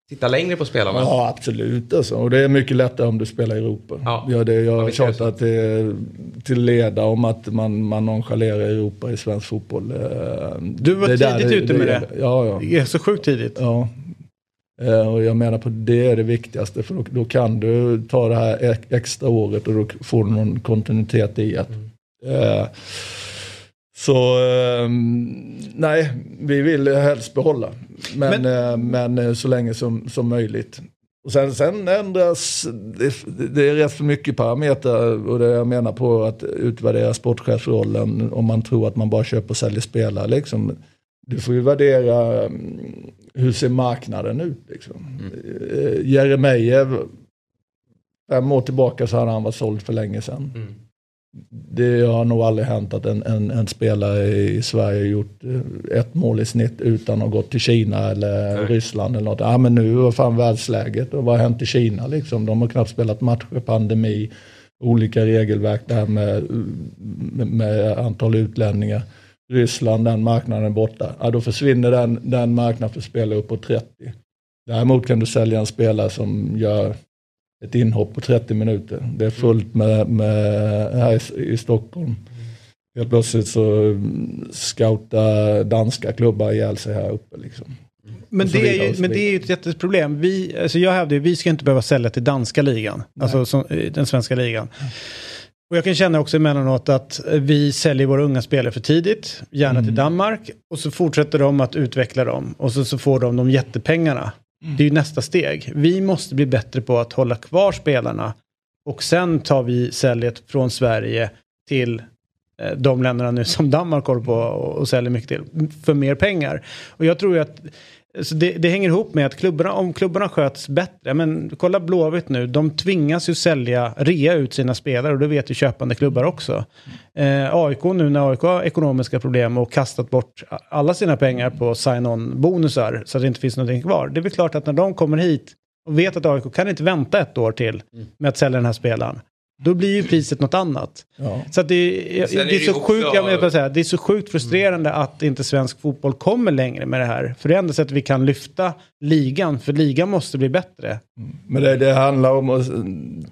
titta längre på spelarna? Ja, absolut. Alltså. Och det är mycket lättare om du spelar i Europa. Ja. Ja, det, jag har tjatat till, till leda om att man, man nonchalerar Europa i svensk fotboll. Eh, du var det tidigt där, ute med det. Ja, ja. Det är så sjukt tidigt. Ja. Eh, och jag menar på det är det viktigaste för då, då, kan du ta det här extra året och då får du någon kontinuitet i det. Mm. Eh, så eh, nej, vi vill helst behålla. Men, men, men så länge som, som möjligt. Och sen, sen ändras, det, det är rätt för mycket parametrar och det jag menar på att utvärdera sportchefsrollen om man tror att man bara köper och säljer spelare. Liksom. Du får ju värdera mm, hur ser marknaden ut. Liksom. Mm. Jeremejeff, fem år tillbaka så hade han varit såld för länge sedan. Mm. Det har nog aldrig hänt att en, en, en, spelare i Sverige gjort eh, ett mål i snitt utan att ha gått till Kina eller Nej. Ryssland eller något. Ja men nu var fan världsläget och vad har hänt i Kina liksom? De har knappt spelat matcher, pandemi, olika regelverk där med, med, med antal utlänningar. Ryssland, den marknaden borta. Ja, då försvinner den, den marknaden för spelare upp på 30. Däremot kan du sälja en spelare som gör ett inhopp på 30 minuter. Det är fullt med, med här i, i Stockholm. Helt plötsligt så scoutar danska klubbar ihjäl sig här uppe. Liksom. Men det, är ju, men det är ju ett jätteproblem. Vi, alltså jag hävdar vi ska inte behöva sälja till danska ligan, Nej. alltså som, den svenska ligan. Och jag kan känna också emellanåt att vi säljer våra unga spelare för tidigt, gärna mm. till Danmark, och så fortsätter de att utveckla dem och så, så får de de jättepengarna. Mm. Det är ju nästa steg. Vi måste bli bättre på att hålla kvar spelarna och sen tar vi säljet från Sverige till eh, de länderna nu som Danmark håller på och säljer mycket till för mer pengar. Och jag tror ju att så det, det, hänger ihop med att klubbarna, om klubbarna sköts bättre, men kolla Blåvitt nu, de tvingas ju sälja, rea ut sina spelare och det vet ju köpande klubbar också. Eh, AIK nu när AIK har ekonomiska problem och kastat bort alla sina pengar på sign-on bonusar så att det inte finns någonting kvar. Det är väl klart att när de kommer hit och vet att AIK kan inte vänta ett år till med att sälja den här spelaren. Då blir ju priset något annat. Ja. Så det, är, det, är så sjukt, jag säga, det är så sjukt frustrerande mm. att inte svensk fotboll kommer längre med det här. För det är enda sättet vi kan lyfta ligan, för ligan måste bli bättre. Mm. Men det, det handlar om,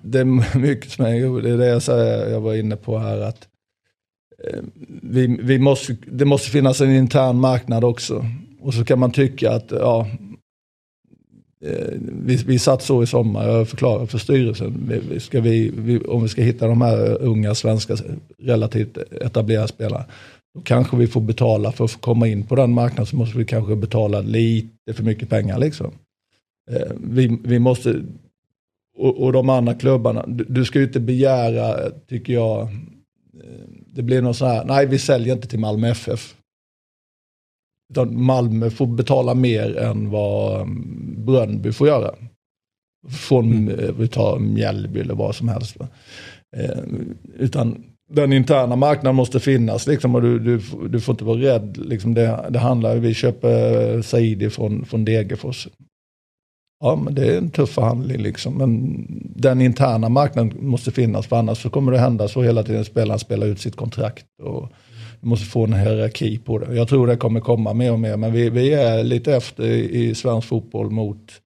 det är mycket som är, det är det jag, säger, jag var inne på här, att eh, vi, vi måste, det måste finnas en intern marknad också. Och så kan man tycka att ja, Eh, vi, vi satt så i sommar, jag förklarade för styrelsen, vi- ska vi, vi, om vi ska hitta de här unga svenska relativt etablerade spelarna, då kanske vi får betala för att få komma in på den marknaden så måste vi kanske betala lite för mycket pengar liksom. Eh, vi, vi måste, och, och de andra klubbarna, du, du ska ju inte begära, tycker jag, eh, det blir någon sån här, nej vi säljer inte till Malmö FF. Utan Malmö får betala mer än vad mm, Brönnby får göra. Från, eh, vi tar Mjällby eller vad som helst. Eh, utan den interna marknaden måste finnas liksom, och du, du, du får inte vara rädd. Liksom det, det handlar, vi köper Saidi från, från Degerfors. Ja, men det är en tuff förhandling liksom. Men den interna marknaden måste finnas för annars så kommer det hända så hela tiden spelarna spelar ut sitt kontrakt. Och måste få en hierarki på det. Jag tror det kommer komma mer och mer men vi, vi är lite efter i, i svensk fotboll mot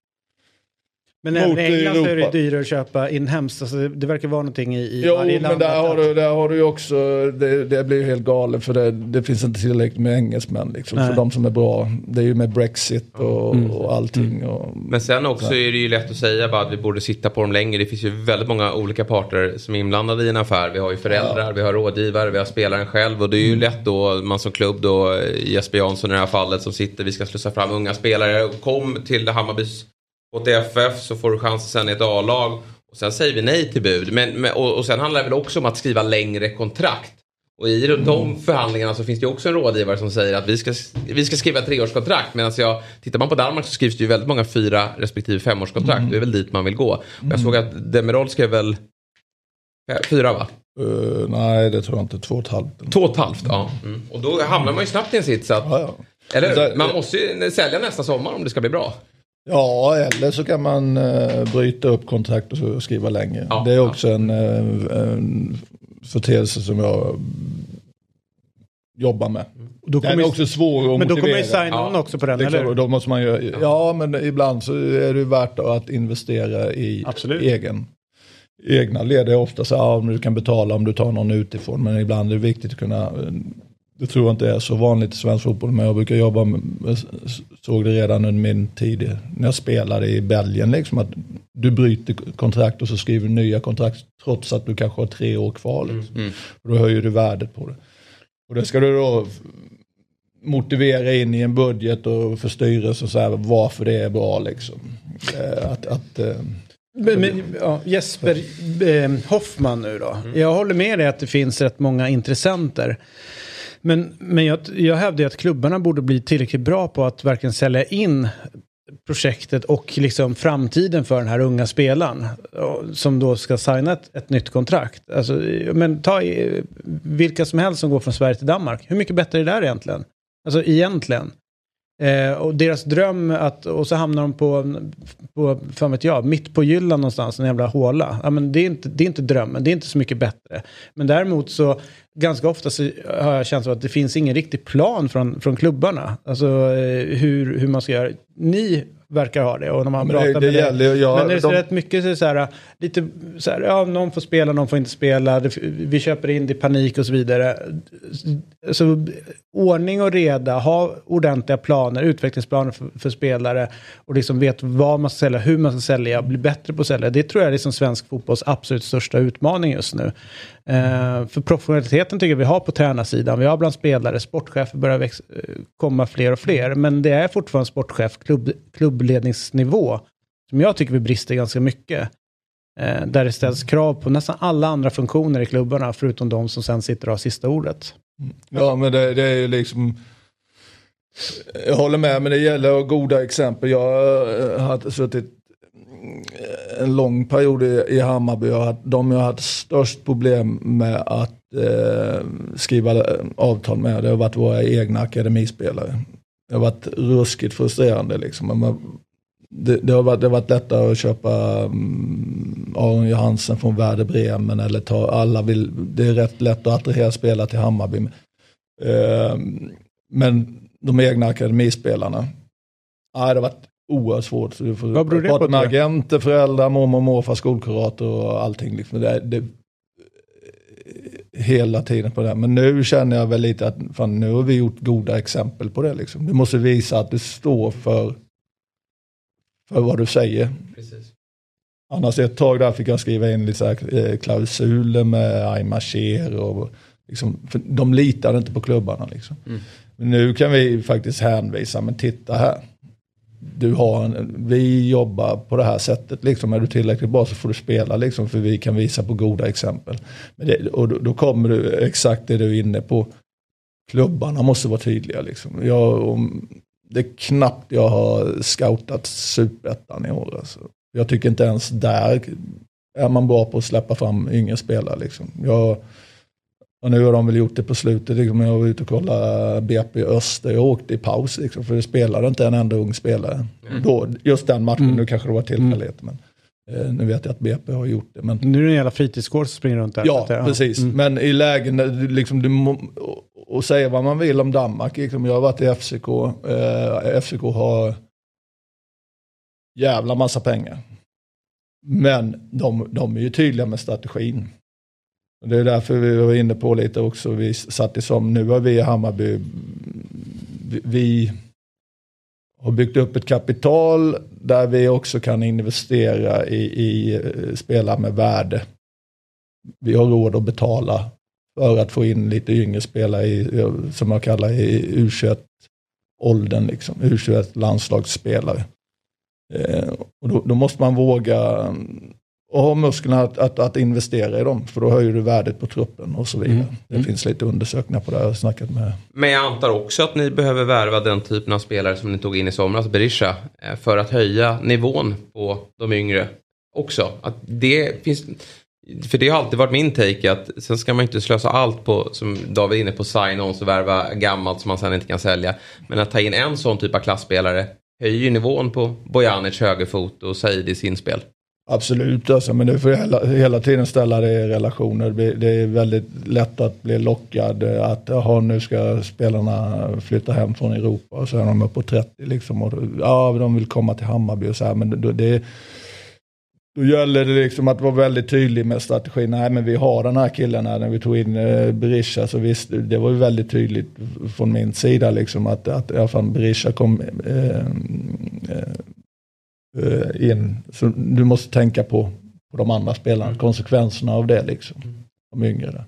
men även i England så är det Europa. dyrare att köpa inhemskt. Alltså det, det verkar vara någonting i, i Jo, varje men land. där att- har, du, där har du ju också, det, det blir ju helt galet för det, det finns inte tillräckligt med engelsmän liksom, Nej. för de som är bra. Det är ju med Brexit och, Mm. och allting. Och, Men sen också är det ju lätt att säga bara att vi borde sitta på dem längre. Det finns ju väldigt många olika parter som är inblandade i en affär. Vi har ju föräldrar, vi har rådgivare, vi har spelaren själv. Och det är ju lätt då, man som klubb då, Jesper Jansson i det här fallet som sitter, vi ska slussa fram unga spelare. Kom till Hammarbys HTFF så får du chansen sen i ett A-lag. Och sen säger vi nej till bud. Men, men, och, och sen handlar det väl också om att skriva längre kontrakt. Och i de- de förhandlingarna så finns det ju också en rådgivare som säger att vi ska, vi ska skriva treårskontrakt. Medan jag, tittar man på Danmark så skrivs det ju väldigt många fyra respektive femårskontrakt. Det är väl dit man vill gå. Och jag såg att Demirol skrev väl eh, fyra va? eh, nej, det tror jag inte. Två och ett halvt. Två och ett halvt, ja. Mm. Och då hamnar man ju snabbt i en sits att, Ja, ja. eller man måste ju sälja nästa sommar om det ska bli bra. Ja, eller så kan man eh, bryta upp kontrakt och skriva längre. Ja, det är också en, eh, en företeelse som jag jobbar med. Och då Den är också svår att men då kommer ju sign-on Ja. också på den, Det klart, eller och då måste man ju, ja, men ibland så är det ju värt att investera i Absolut. egen. Egna led är ofta så ja, du kan betala om du tar någon utifrån. Men ibland är det viktigt att kunna, det tror jag inte är så vanligt i svensk fotboll. Men jag brukar jobba med, jag såg det redan under min tid när jag spelade i Belgien. Liksom, att du bryter kontrakt och så skriver du nya kontrakt trots att du kanske har tre år kvar. Liksom. Och då höjer du värdet på det. Och det ska du då motivera in i en budget och för styrelsen så här, varför det är bra liksom. Eh, Att, att, eh, Men, men, ja, Jesper eh, Hoffman nu då. Jag håller med dig att det finns rätt många intressenter. Men, men jag, jag hävdar ju att klubbarna borde bli tillräckligt bra på att verkligen sälja in projektet och liksom framtiden för den här unga spelaren. Som då ska signa ett, ett nytt kontrakt. Alltså, men ta eh, vilka som helst som går från Sverige till Danmark. Hur mycket bättre är det där egentligen? Alltså egentligen. Eh, och deras dröm att, och så hamnar de på, på fan vet jag, mitt på Jylland någonstans, en jävla håla. Ja, men det, är inte, det är inte drömmen, det är inte så mycket bättre. Men däremot så, ganska ofta så har jag känslan av att det finns ingen riktig plan från, från klubbarna. Alltså eh, hur, hur man ska göra. Ni verkar ha det och när man Men det- pratar det med gäller ju- ja, Men det är de- rätt mycket det så här, lite så här, ja, någon får spela, någon får inte spela, vi köper in det i panik och så vidare. Så ordning och reda, ha ordentliga planer, utvecklingsplaner för, för spelare och liksom vet vad man ska sälja, hur man ska sälja, bli bättre på att sälja. Det tror jag är liksom svensk fotbolls absolut största utmaning just nu. Eh, för professionaliteten tycker jag vi har på tränarsidan, vi har bland spelare, sportchefer börjar växa, komma fler och fler, men det är fortfarande sportchef, klubb, klubbledningsnivå som jag tycker vi brister ganska mycket. Eh, där det ställs krav på nästan alla andra funktioner i klubbarna förutom de som sen sitter och har sista ordet. Mm. Ja men det, det är ju liksom Jag håller med men det gäller att ha goda exempel. Jag eh, har suttit eh, en lång period i, i Hammarby och att de jag har haft störst problem med att eh, skriva eh, avtal med det har varit våra egna akademispelare. Det har varit ruskigt frustrerande liksom. Men man- det, det, har varit, det har varit lättare att köpa um, Aron Johansen från Werder Bremen eller ta alla vill, det är rätt lätt att attrahera spelare till Hammarby. Eh, men de egna akademispelarna, nej, det har varit oerhört svårt. Du får Vad beror det på, med agenter, föräldrar, mormor morfar, skolkurator och allting. Liksom. Det, det, hela tiden på det. Men nu känner jag väl lite att fan, nu har vi gjort goda exempel på det. Liksom. Du måste visa att du står för för vad du säger. Precis. Annars ett tag där fick jag skriva in lite här, eh, klausuler med Aima Cher och liksom, för de litade inte på klubbarna. Liksom. Mm. Men nu kan vi faktiskt hänvisa, men titta här. Du har en, vi jobbar på det här sättet, liksom, är du tillräckligt bra så får du spela, liksom, för vi kan visa på goda exempel. Det, och då, då kommer du exakt det du är inne på. Klubbarna måste vara tydliga. Liksom. Jag, om, det är knappt jag har scoutat superettan i år. Alltså. Jag tycker inte ens där är man bra på att släppa fram yngre spelare. Liksom. Jag, och nu har de väl gjort det på slutet. Liksom. Jag var ute och kollade BP Öster. Jag åkte i paus liksom, för det spelade inte en enda ung spelare. Mm. Då, just den matchen, Mm. nu kanske det var tillfällighet. Men, nu vet jag att BP har gjort det. Men, Nu är det en jävla fritidsgård som springer runt där. Ja, att, precis. Mm. Men i lägen du liksom, du och, och säga vad man vill om Danmark. Liksom, jag har varit i FCK. Eh, FCK har jävla massa pengar. Men de, de är ju tydliga med strategin. Och det är därför vi var inne på lite också. Vi satt i som, nu har vi i Hammarby, vi, vi har byggt upp ett kapital där vi också kan investera i, i eh, spelare med värde. Vi har råd att betala för att få in lite yngre spelare i, eh, som jag kallar i U21-åldern, liksom. U21 landslagsspelare. Eh, och då, då måste man våga mm, och ha musklerna att, att, att investera i dem, för då höjer du värdet på truppen och så vidare. Mm. Det Mm. finns lite undersökningar på det, jag har snackat med Men jag antar också att ni behöver värva den typen av spelare som ni tog in i somras, Berisha, eh, för att höja nivån på de yngre också. Att det finns, för det har alltid varit min take att sen ska man inte slösa allt på, som David är inne på, sign-ons och värva gammalt som man sen inte kan sälja. Men att ta in en sån typ av klassspelare höjer ju nivån på Bojanic högerfot och Saidis inspel. Absolut, alltså, men du får hela, hela tiden ställa det i relationer. Det är väldigt lätt att bli lockad eh, att jaha, nu ska spelarna flytta hem från Europa och så är de uppe på 30 liksom. Och, ja, de vill komma till Hammarby och så här, men då, det, då gäller det liksom att vara väldigt tydlig med strategin. Nej, men vi har den här killen här, när vi tog in eh, Berisha så visst, det var ju väldigt tydligt från min sida liksom att, att ja, Berisha kom eh, eh, eh, in. Så du måste tänka på, på de andra spelarna, konsekvenserna av det liksom. De yngre.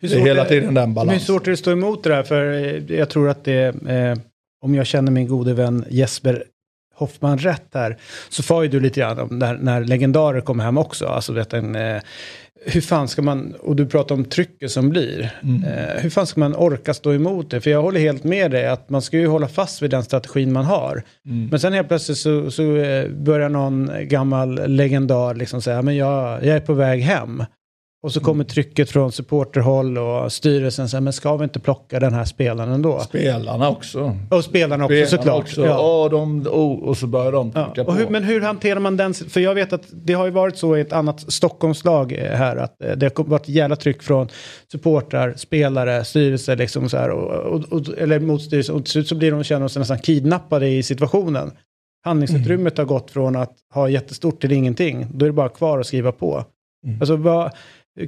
Hur Det är hela tiden den Men hur balansen. svårt är det att stå emot det där? För eh, jag tror att det, eh, om jag känner min gode vän Jesper Hoffman rätt här, så får ju du lite grann om när, när legendarer kommer hem också. Alltså vet en, eh, hur fan ska man, och du pratar om trycket som blir, Mm. eh, hur fan ska man orka stå emot det? För jag håller helt med dig att man ska ju hålla fast vid den strategin man har. Mm. Men sen helt plötsligt så, så eh, börjar någon gammal legendar liksom säga, men jag, jag är på väg hem. Och så kommer trycket från supporterhåll och styrelsen säger, men ska vi inte plocka den här spelaren ändå? Spelarna också. Och spelarna också Spelarna såklart. Också. Ja. Ja. de, oh, och så börjar de Ja. trycka Och hur, på. men hur hanterar man den? För jag vet att det har ju varit så i ett annat Stockholmslag eh, här att eh, det har varit jävla tryck från supportrar, spelare, styrelse liksom så här. Och, och, och, eller mot styrelsen. Och till slut så blir de känner sig nästan kidnappade i situationen. Handlingsutrymmet har gått från att ha jättestort till ingenting. Då är det bara kvar att skriva på. Mm. Alltså vad,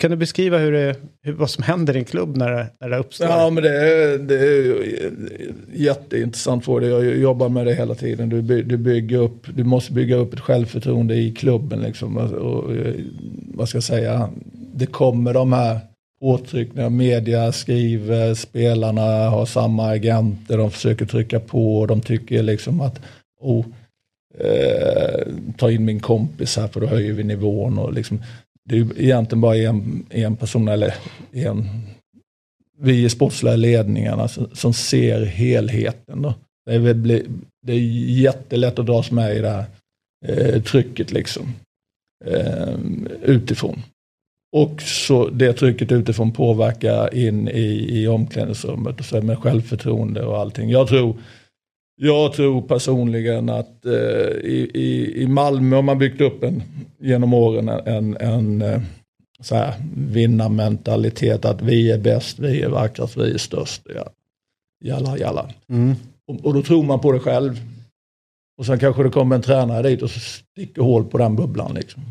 kan du beskriva hur det, hur, vad som händer i en klubb när det, när det uppstår? Ja men det är, det är jätteintressant jätteintressant fråga. Jag jobbar med det hela tiden. Du, by, du, bygger upp, du måste bygga upp ett självförtroende i klubben. Liksom. Och, och, vad ska jag säga? Det kommer de här påtryckningarna. Media skriver, spelarna har samma agenter. De försöker trycka på. De tycker liksom att oh, eh, ta in min kompis här för då höjer vi nivån. Och liksom, det är egentligen bara en, en person eller en vi i sportsliga ledningarna som, som ser helheten. Då. Det, är väl bli, det är jättelätt att dras med i det här eh, trycket liksom. Eh, utifrån. Och så det trycket utifrån påverkar in i, i omklädningsrummet och så med självförtroende och allting. Jag tror, jag tror personligen att eh, i, i, i Malmö har man byggt upp en, genom åren en, en eh, så här, vinnarmentalitet att vi är bäst, vi är vackrast, vi är störst. Ja. Jalla, jalla. Mm. Och, och då tror man på det själv. Och sen kanske det kommer en tränare dit och så sticker hål på den bubblan. Liksom.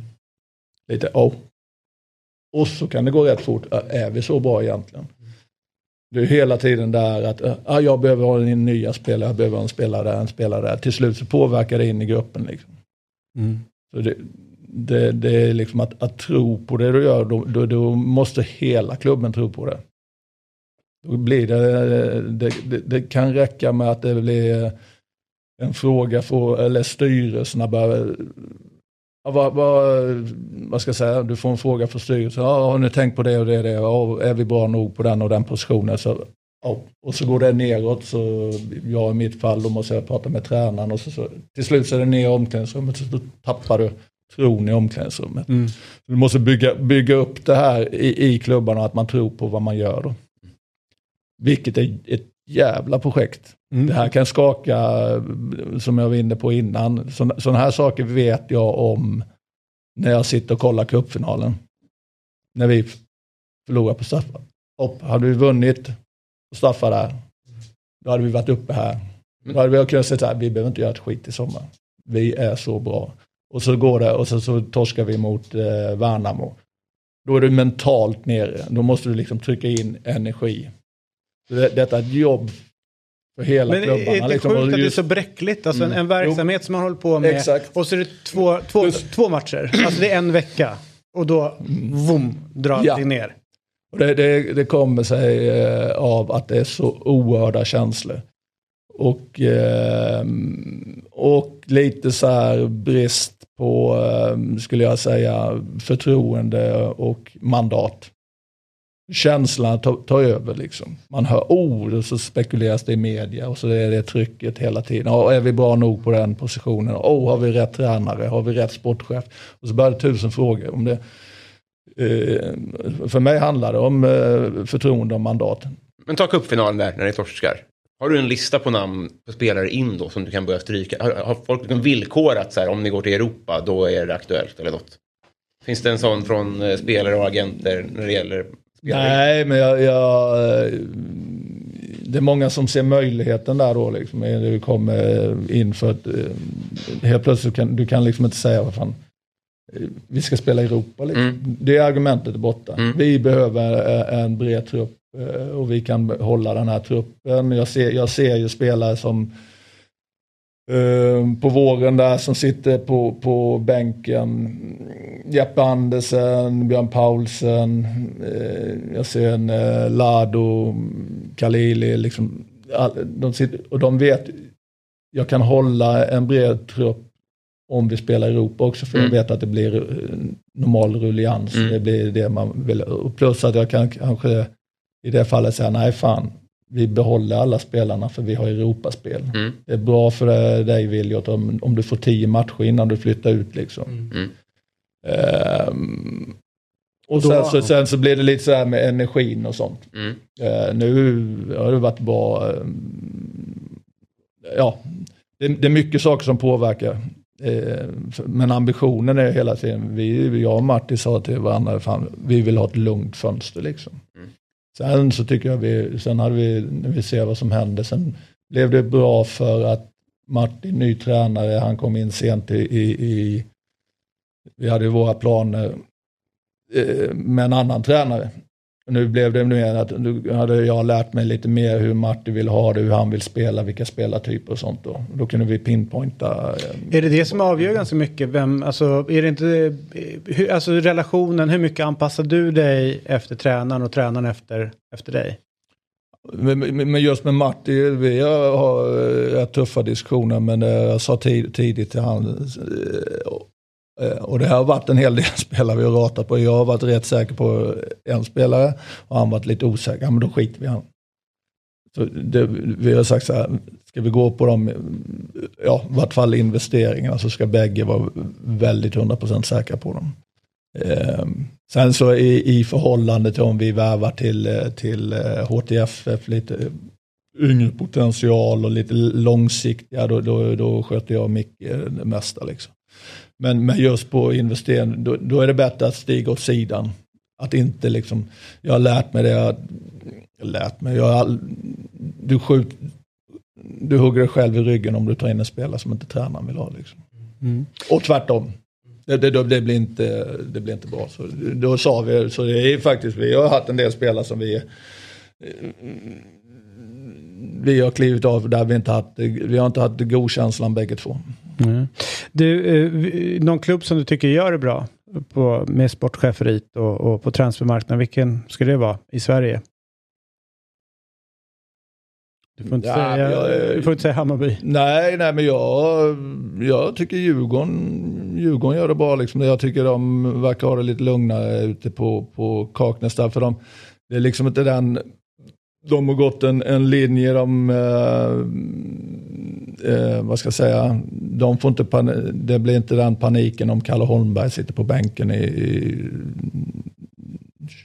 Lite, oh. Och så kan det gå rätt fort. Är vi så bra egentligen? Det är hela tiden där att äh, ah, jag behöver ha en nya spelare, jag behöver ha en spelare där, en spelare där. Till slut så påverkar det in i gruppen. Liksom. Så det, det, det är liksom att, att tro på det du gör, då, då, då måste hela klubben tro på det. Då blir det, det, det, det kan räcka med att det blir en fråga för, eller styrelserna börjar Ja, vad, vad, vad ska jag säga, du får en fråga från styrelsen. Ja, har ni tänkt på det och det och det? Ja, är vi bra nog på den och den positionen? Så, ja. Och så går det neråt. Så jag i mitt fall, då måste jag prata med tränaren. Och så, så, till slut så är det ner i omklädningsrummet. Så då tappar du tron i omklädningsrummet. Mm. Du måste bygga, bygga upp det här i, i klubbarna, att man tror på vad man gör. Då. Vilket är ett jävla projekt. Mm. Det här kan skaka, som jag var inne på innan. Sådana här saker vet jag om när jag sitter och kollar cupfinalen. När vi förlorar på straffar. Och hade vi vunnit på straffar där, då hade vi varit uppe här. Då hade vi kunnat säga så här, vi behöver inte göra ett skit i sommar. Vi är så bra. Och så går det och så, så torskar vi mot eh, Värnamo. Då är du mentalt nere. Då måste du liksom trycka in energi. Det, detta är ett jobb för hela Men klubbarna. är det liksom, sjukt att det är just- så bräckligt? Alltså en, Mm. en verksamhet som man håller på med Exakt. och så är det två, två, två matcher. Alltså det är en vecka. Och då, vom, drar Ja. allting ner. Och det, det, det kommer sig eh, av att det är så oerhörda känslor. Och, eh, och lite så här brist på, eh, skulle jag säga, förtroende och mandat. Känslan tar, tar över liksom. Man hör ord och så spekuleras det i media och så är det trycket hela tiden. Ja, är vi bra nog på den positionen? Oh, har vi rätt tränare? Har vi rätt sportchef? Och så börjar det tusen frågor. Om det, eh, för mig handlar det om eh, förtroende och mandat. Men ta cupfinalen där när ni torskar. Har du en lista på namn på spelare in då som du kan börja stryka? Har, har folk liksom villkorat så här om ni går till Europa då är det aktuellt eller något? Finns det en sån från eh, spelare och agenter när det gäller? Nej, men jag, jag, eh, det är många som ser möjligheten där då liksom. Du kommer in för att eh, helt plötsligt kan du kan liksom inte säga vad fan. eh, Vi ska spela i Europa. Liksom. Mm. Det argumentet är borta. Mm. Vi behöver eh, en bred trupp och vi kan hålla den här truppen. Jag ser, jag ser ju spelare som eh, på våren där som sitter på, på bänken. Jeppe Andersen, Björn Paulsen, eh, jag ser en eh, Lado, Kalili, liksom, all, de sitter, och de vet, jag kan hålla en bred trupp om vi spelar Europa också för Mm. jag vet att det blir eh, normal rullians. Mm. Det blir det man vill. Och plus att jag kan kanske i det fallet säga nej fan, vi behåller alla spelarna för vi har Europaspel. Mm. Det är bra för dig Viljot om, om du får tio matcher innan du flyttar ut liksom. Mm. Ehm, och Då- sen, så, sen så blir det lite så här med energin och sånt. Mm. Eh, nu har det varit bra. ehm, ja, det, det är mycket saker som påverkar. Eh, för- men ambitionen är hela tiden, vi, jag och Martin sa till varandra, fan, vi vill ha ett lugnt fönster liksom. Sen så tycker jag vi, sen hade vi, när vi ser vad som hände, sen blev det bra för att Martin, ny tränare, han kom in sent i, i, i vi hade ju våra planer eh, med en annan tränare. Nu blev det mer att nu hade jag lärt mig lite mer hur Martin vill ha det, hur han vill spela, vilka spelartyper och sånt. Då, då kunde vi pinpointa. eh, Är det det som avgör ganska mycket? Vem, alltså, är det inte, hur, alltså relationen, hur mycket anpassar du dig efter tränaren och tränaren efter, efter dig? Men, just med Martin, vi har, har eh, tuffa diskussioner men eh, jag sa tid, tidigt till han eh, Eh, och- det har varit en hel del [laughs] spelare vi har ratat på. Jag har varit rätt säker på en spelare och han varit lite osäker. Ja, Men då skiter vi i honom. Så det, vi har sagt så här, ska vi gå på de, ja i vart fall investeringarna så ska bägge vara väldigt 100% säkra på dem. Eh, sen så i, i förhållande till om vi värvar till, eh, till eh, HTFF lite yngre potential och lite långsiktiga, då, då, då sköter jag mycket det mesta. Liksom. Men, men just på investering, då, då är det bättre att stiga åt sidan. Att inte liksom, jag har lärt mig det, jag, lärt mig, jag har, all- du, skjut, du hugger dig själv i ryggen om du tar in en spelare som inte tränaren vill ha. Liksom. Och tvärtom. Det, det, det, blir inte, det blir inte bra. Så, då sa vi, så det är faktiskt, vi har haft en del spelare som vi vi har klivit av där vi inte haft, vi har inte haft godkänslan bägge två. Mm. Du, eh, någon klubb som du tycker gör det bra på, med sportcheferiet och, och på transfermarknaden, vilken skulle det vara i Sverige? Du får inte, Ja, säga, jag- du får inte säga Hammarby. Nej, nej men jag, jag tycker Djurgården, Djurgården gör det bra. Liksom. Jag tycker de verkar ha det lite lugnare ute på, på Kaknäs där. För de, det är liksom inte den, de har gått en, en linje, de, eh, vad ska jag säga, de får inte det blir inte den paniken om Kalle Holmberg sitter på bänken i, i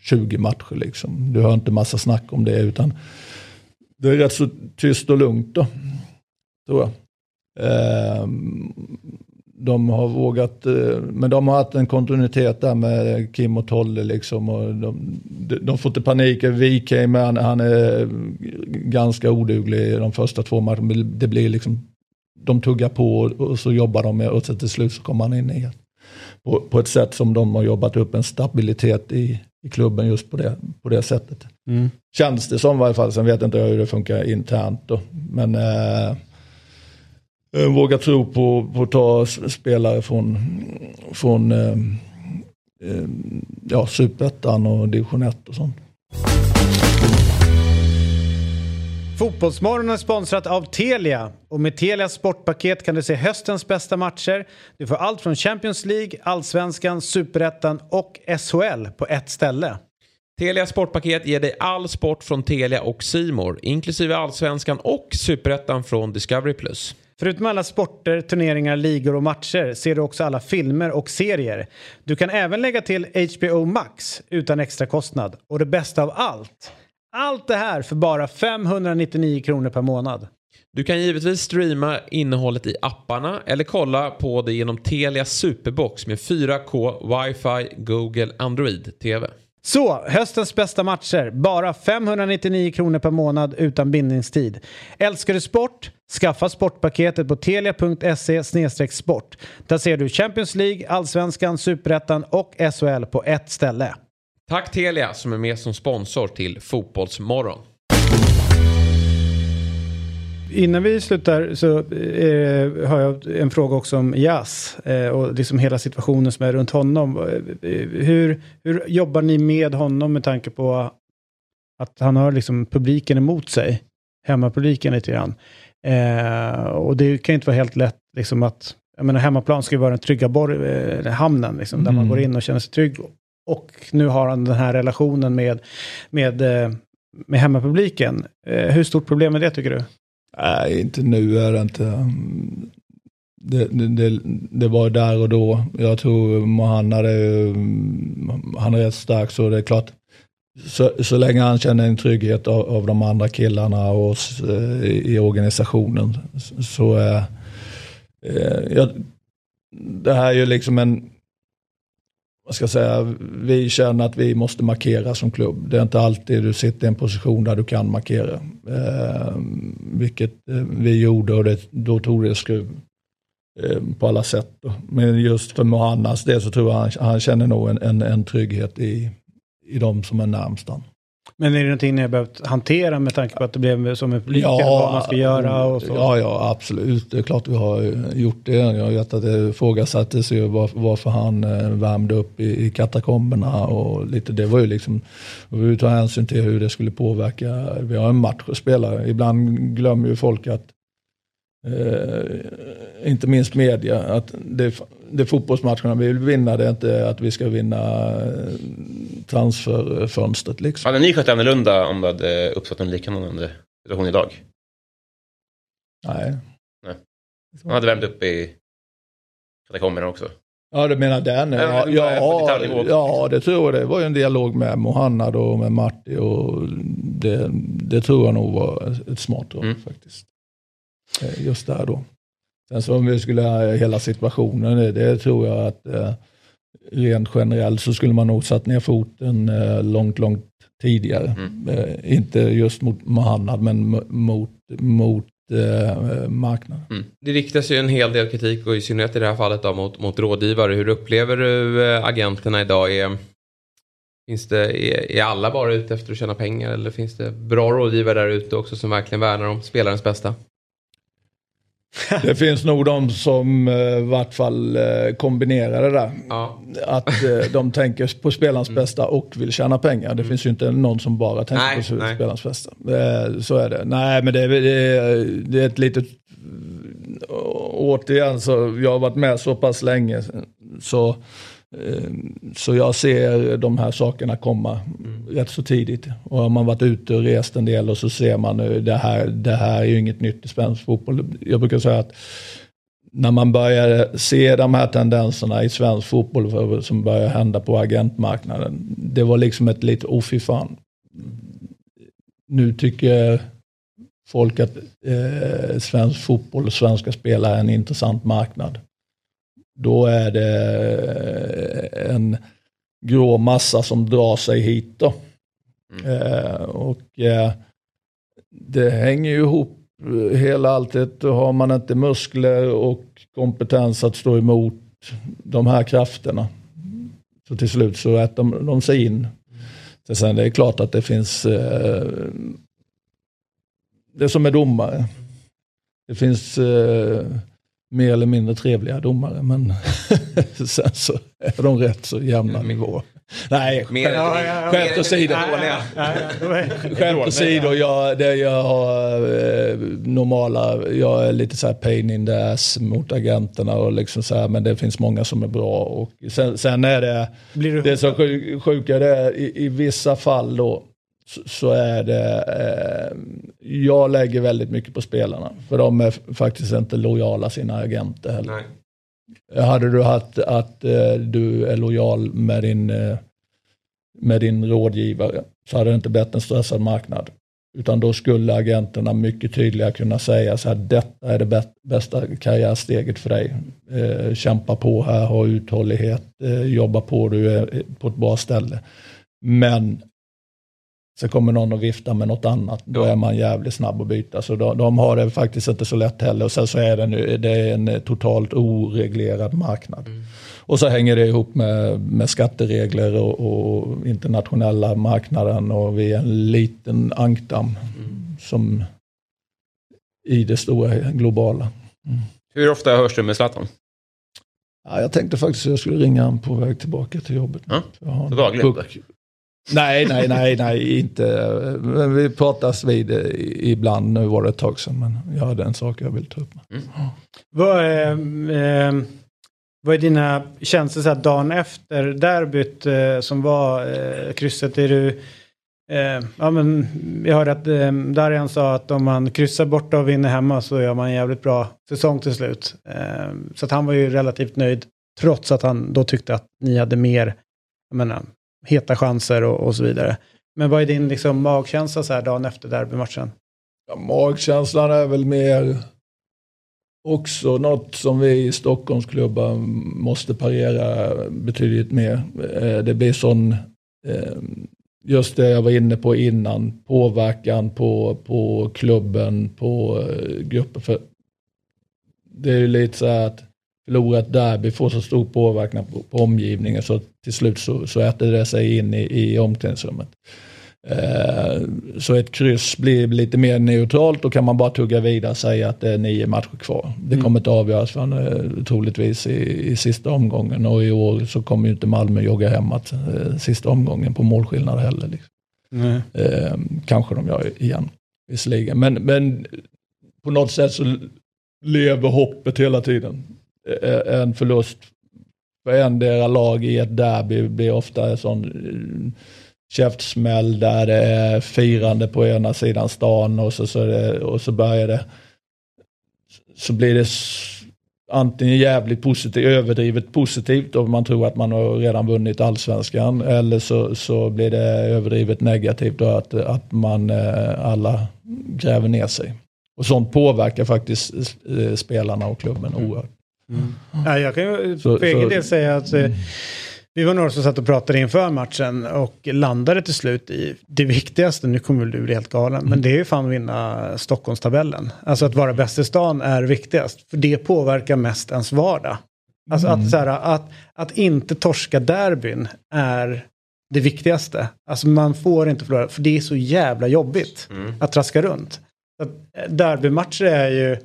20 matcher. Liksom. Du hör inte massa snack om det utan det är rätt så tyst och lugnt då, tror jag. Eh, de har vågat, eh, men de har haft en kontinuitet där med Kim och Tolle liksom. Och de, de, får inte panik över Wikheim, han, han är ganska oduglig de första två matcherna. Det blir liksom, de tuggar på och så jobbar de med och så till slut så kommer han in igen. På, på ett sätt som de har jobbat upp en stabilitet i, i klubben just på det, på det sättet. Mm. Känns det som i varje fall. Sen vet inte jag hur det funkar internt då. Men eh, jag vågar tro på, på att ta spelare från, från eh, eh, ja, superettan och division 1 och sånt. Fotbollsmorgon är sponsrat av Telia och med Telias sportpaket kan du se höstens bästa matcher. Du får allt från Champions League, Allsvenskan, Superettan och SHL på ett ställe. Telia Sportpaket ger dig all sport från Telia och Simor, inklusive Allsvenskan och Superettan från Discovery+. Förutom alla sporter, turneringar, ligor och matcher ser du också alla filmer och serier. Du kan även lägga till HBO Max utan extra kostnad. Och det bästa av allt, allt det här för bara 599 kronor per månad. Du kan givetvis streama innehållet i apparna eller kolla på det genom Telia Superbox med 4K, wifi Google, Android TV. Så, höstens bästa matcher. Bara 599 kronor per månad utan bindningstid. Älskar du sport? Skaffa sportpaketet på telia.se sport. Där ser du Champions League, Allsvenskan, Superettan och SHL på ett ställe. Tack Telia som är med som sponsor till Fotbollsmorgon. Innan vi slutar så eh, har jag en fråga också om Jazz eh, och liksom hela situationen som är runt honom. Eh, Hur, hur jobbar ni med honom med tanke på att han har liksom publiken emot sig? Hemmapubliken lite grann. Eh, och det kan ju inte vara helt lätt liksom att, jag menar hemmaplan ska ju vara den trygga bor- eh, hamnen liksom, där man Mm. går in och känner sig trygg. Och nu har han den här relationen med, med, med hemmapubliken. Hur stort problem är det tycker du? Nej, inte nu är det inte. Det, det, det, det var där och då. Jag tror Mohanna, är han är rätt stark så det är klart. Så, så länge han känner en trygghet av, av de andra killarna och oss eh, i organisationen så är eh, jag, det här är ju liksom en vad ska jag säga, vi känner att vi måste markera som klubb. Det är inte alltid du sitter i en position där du kan markera. Ehm, eh, vilket vi gjorde och det, då tog det skruv eh, på alla sätt. Då. Men just för Mohannas del så tror jag han, han känner nog en, en, en trygghet i, i de som är närmst honom. Men är det någonting ni har behövt hantera med tanke på att det blev som en publik, vad man ska göra och så? Ja, ja, absolut. Det är klart vi har gjort det. Jag vet att det ifrågasattes ju varför han eh, värmde upp i, i katakomberna och lite. Det var ju liksom, vi tar hänsyn till hur det skulle påverka. Vi har en match att spela. Ibland glömmer ju folk att Eh, inte minst media, att det, det fotbollsmatcherna vi vill vinna, det är inte att vi ska vinna eh, transferfönstret. Liksom. Hade ni skött annorlunda om det hade uppstått en liknande situation idag? Nej. Man hade värmt upp i katakomberna också. Ja, du menar den? Ja, Ja, ja, det tror jag. Det var ju en dialog med Mohannad och med Marti och det, det tror jag nog var ett smart drag Mm. faktiskt. Eh, Just där då. Sen så om vi skulle ha hela situationen, det, det tror jag att eh, rent generellt så skulle man nog satt ner foten eh, långt, långt tidigare. Mm. Eh, inte just mot Mohannad men mot, mot eh, marknaden. Mm. Det riktas ju en hel del kritik och i synnerhet i det här fallet då, mot, mot rådgivare. Hur upplever du eh, agenterna idag? Är, finns det, är, är alla bara ute efter att tjäna pengar eller finns det bra rådgivare där ute också som verkligen värnar om spelarens bästa? [laughs] det finns nog de som eh, i vart fall eh, kombinerar det där. Ja. Att eh, de tänker på spelarens bästa och vill tjäna pengar. Det finns ju inte någon som bara tänker Nej, på nej. spelarens bästa. Så är det. Nej men det, är- det, är- ett litet... Återigen så, jag har varit med så pass länge. Så, så jag ser de här sakerna komma rätt så tidigt. Och har man varit ute och rest en del och så ser man nu det här, det här är ju inget nytt i svensk fotboll. Jag brukar säga att när man börjar se de här tendenserna i svensk fotboll som börjar hända på agentmarknaden. Det var liksom ett lite, oh fy fan. Nu tycker folk att eh, svensk fotboll och svenska spelare är en intressant marknad. Då är det en grå massa som drar sig hit då. Eh, och eh, det hänger ju ihop eh, hela alltet. Har man inte muskler och kompetens att stå emot de här krafterna. Så till slut så äter de, de sig in. Så sen det är klart att det finns eh, det som är domare. Det finns eh, mer eller mindre trevliga domare men [laughs] sen så är de rätt så jämna nivåer. Nej, Mer skämt- åsido. Skämt åsido, jag, det jag har eh, normala, jag är lite så här pain in the ass mot agenterna och liksom så här, men det finns många som är bra. Och sen, sen är det, Blir du det som sjuk- sjuka det är, i, i vissa fall då, så, så är det, eh, jag lägger väldigt mycket på spelarna. För de är faktiskt inte lojala sina agenter heller. Nej. Hade du haft att eh, du är lojal med din, eh, med din rådgivare så hade det inte blivit en stressad marknad. Utan då skulle agenterna mycket tydligare kunna säga så här, detta är det bä- bästa karriärsteget för dig. Eh, kämpa på här, ha uthållighet, eh, jobba på, du är på ett bra ställe. Men så kommer någon och vifta med något annat, då är man jävligt snabb att byta. Så de, de har det faktiskt inte så lätt heller. Och sen så är det, nu, det är en eh, totalt oreglerad marknad. Och så hänger det ihop med, med skatteregler och, och internationella marknaden och vi är en liten ankdamm som i det stora globala. Hur ofta hörs du med Zlatan? Ja, jag tänkte faktiskt att jag skulle ringa honom på väg tillbaka till jobbet. Ja, Jag har en puck. Nej, nej, nej, nej, inte. Men vi pratas vid eh, ibland. Nu var det ett tag sedan, men jag hade en sak jag vill ta upp. Vad är, eh, vad är dina känslor så här dagen efter derbyt eh, som var eh, krysset? Är du, eh, ja, men, jag hörde att eh, Darian sa att om man kryssar borta och vinner hemma så gör man en jävligt bra säsong till slut. Eh, så att han var ju relativt nöjd trots att han då tyckte att ni hade mer jag menar, heta chanser och, och så vidare. Men vad är din liksom, magkänsla så här dagen efter derbymatchen? Ja, magkänslan är väl mer också något som vi i Stockholmsklubbar måste parera betydligt mer. Eh, det blir sån, eh, just det jag var inne på innan, påverkan på, på klubben, på eh, grupper. För det är ju lite så här att förlora ett derby får så stor påverkan på, på omgivningen så till slut så, så äter det sig in i, i omklädningsrummet. Eh, Så ett kryss blir lite mer neutralt. Då kan man bara tugga vidare och säga att det är nio matcher kvar. Det kommer inte avgöras förrän eh, troligtvis i, i sista omgången. Och i år så kommer ju inte Malmö jogga hemåt eh, sista omgången på målskillnad heller. Liksom. Eh, kanske de gör igen, visserligen. Men, men på något sätt så lever hoppet hela tiden. Eh, En förlust för endera lag i ett derby blir ofta en sån eh, käftsmäll där det är firande på ena sidan stan och så, så, det, och så börjar det så blir det antingen jävligt positivt, överdrivet positivt och man tror att man har redan vunnit allsvenskan eller så, så blir det överdrivet negativt och att, att man eh, alla gräver ner sig. Och sånt påverkar faktiskt eh, spelarna och klubben oerhört. Ja, jag kan ju Så- för egen del säga att eh, vi var några som satt och pratade inför matchen och landade till slut i det viktigaste, nu kommer du bli helt galen, men det är ju fan att vinna Stockholmstabellen. Alltså att vara bäst i stan är viktigast, för det påverkar mest ens vardag. Alltså att, så här, att, att inte torska derbyn är det viktigaste. Alltså man får inte förlora, för det är så jävla jobbigt att traska runt. Så att, eh, derbymatcher är ju,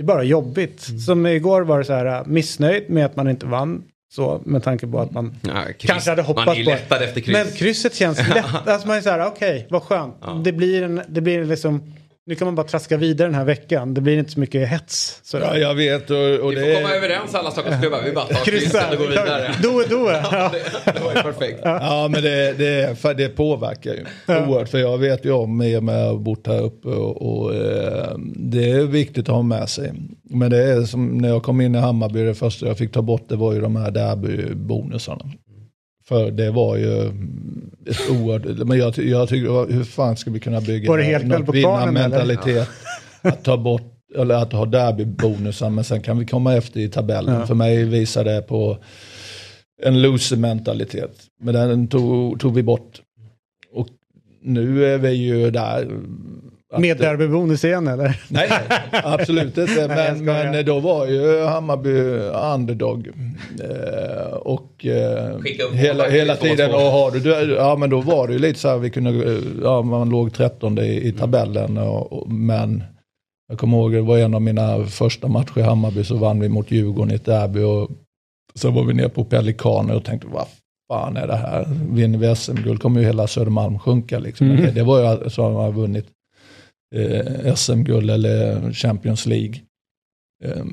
det är bara jobbigt. Som igår var det så här äh, missnöjd med att man inte vann. Så med tanke på att man Ja, kryss. kanske hade hoppats Man är på efter kryss. Men krysset känns [laughs] lätt. Alltså man är så här, okej, vad skönt. Det blir en, det blir liksom, nu kan man bara traska vidare den här veckan. Det blir inte så mycket hets. Så Ja, jag vet och, och Vi det får komma är... överens alla Stockholmsklubbar. Vi bara tar Kryssa. krysset och går vidare. Då, då. Ja. Det, det var ju perfekt. Ja men det, det, för det påverkar ju oerhört. För jag vet ju om i och med att ha bott här uppe och, och eh, det är viktigt att ha med sig. Men det är som när jag kom in i Hammarby, det första jag fick ta bort det var ju de här derbybonusarna. För det var ju ett oerhört, men jag, jag tycker, hur fan ska vi kunna bygga Var det helt något kvarnen, vinnarmentalitet? Att ta bort, eller att ha derbybonusar, men sen kan vi komma efter i tabellen. Ja. För mig visar det på en loser-mentalitet. Men den tog, tog vi bort. Och nu är vi ju där. Att- Med derbybonus igen eller? [laughs] Nej, absolut inte. Nej, Men, skojar. men då var ju Hammarby underdog. Eh, och eh, hela, hela tiden, och har du, du- ja men då var det ju lite så här, vi kunde, eh, ja man låg 13 i, i tabellen. Och, och, men jag kommer ihåg, det var en av mina första matcher i Hammarby så vann vi mot Djurgården i ett derby. Och så var vi nere på Pelikaner och tänkte, vad fan är det här? Vinner vi SM-guld kommer ju hela Södermalm sjunka. Liksom. Mm. Det, det var ju så man har vunnit eh, SM-guld eller Champions League. Eh,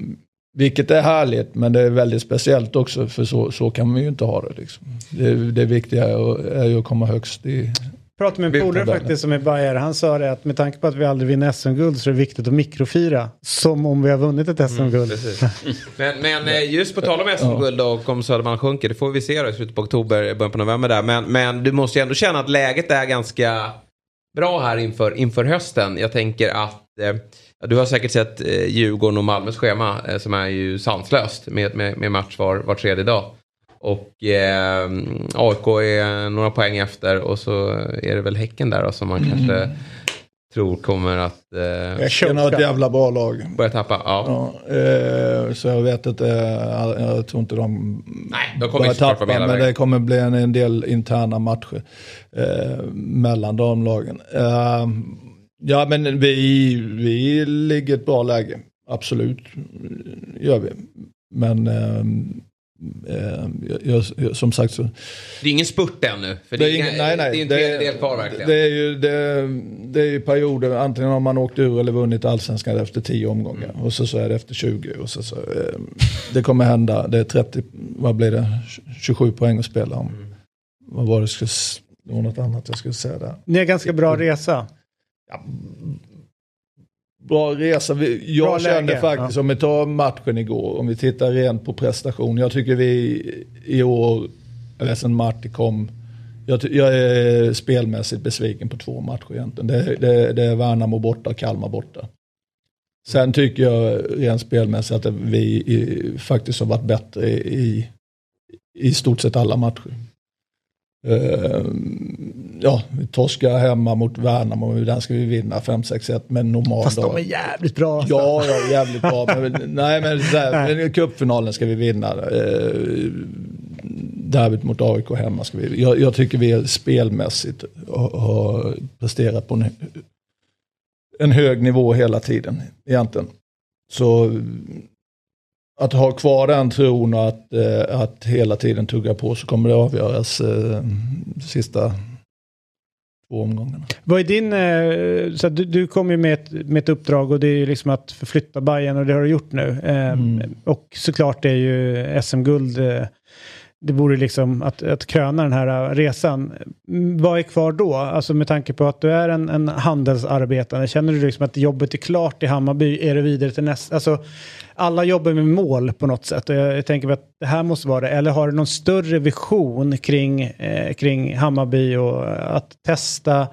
vilket är härligt, men det är väldigt speciellt också, för så, så kan man ju inte ha det. Liksom. Det, det viktiga är, är ju att komma högst i... pratade med en polare faktiskt som är bajare. Han sa det att med tanke på att vi aldrig vinner SM-guld så är det viktigt att mikrofira. Som om vi har vunnit ett SM-guld. Precis. [laughs] Men, men eh, just på tal om SM-guld och om Södermalm sjunker, det får vi se då i slutet på oktober, början på november där. Men, men du måste ju ändå känna att läget är ganska bra här inför, inför hösten. Jag tänker att eh, du har säkert sett eh, Djurgården och Malmös schema eh, som är ju sanslöst med, med, med match var, var tredje dag. Och eh, AIK är några poäng efter och så är det väl Häcken där då, som man kanske mm tror kommer att eh, Häcken har ett jävla bra lag. börja tappa. Ja. Ja, eh, så jag vet inte, jag, jag tror inte de Nej, de kommer börjar tappa, men vägen. det kommer bli en, en del interna matcher eh, mellan damlagen. Eh, ja, men vi, vi ligger i ett bra läge, absolut, gör vi. Men eh, eh, jag, jag, som sagt så, Det är ingen spurt ännu. För det, är, ingen- nej, nej, det är en tredjedel kvar verkligen. Det är ju, det, det är ju perioder, antingen har man åkt ur eller vunnit allsvenskan efter 10 omgångar. Och så, så är det efter 20. Och så, så, eh, det kommer hända, det är 30, vad blir det, 27 poäng att spela om. Vad var det, skulle, s- det var något annat jag skulle säga där. Ni har ganska bra resa. Bra resa. Jag Bra kände läge, faktiskt, ja. om vi tar matchen igår, om vi tittar rent på prestation. Jag tycker vi i år, eller sen Marti kom, jag, jag är spelmässigt besviken på två matcher egentligen. Det, det, det är Värnamo borta och Kalmar borta. Sen tycker jag rent spelmässigt att vi i, faktiskt har varit bättre i, i stort sett alla matcher. Eh, ja, vi torskar hemma mot Värnamo, den ska vi vinna 5-6-1 med en normal Fast dag. de är jävligt bra. alltså. Ja, ja, jävligt bra. Men, nej, men där, men cupfinalen ska vi vinna. Eh, derbyt mot AIK hemma ska vi jag, jag tycker vi spelmässigt har, har presterat på en, en hög nivå hela tiden egentligen. Så att ha kvar den tron och att, eh, att hela tiden tugga på så kommer det avgöras eh, sista två omgångarna. Vad är din, eh, så du, du kom ju med ett, med ett uppdrag och det är ju liksom att förflytta Bayern och det har du gjort nu. Eh, Mm. Och såklart är ju SM-guld, eh, det vore liksom att, att kröna den här resan. Vad är kvar då? Alltså med tanke på att du är en, en handelsarbetare, känner du liksom att jobbet är klart i Hammarby? Är det vidare till nästa? Alltså, alla jobbar med mål på något sätt och jag, jag tänker att det här måste vara det. Eller har du någon större vision kring, eh, kring Hammarby och att testa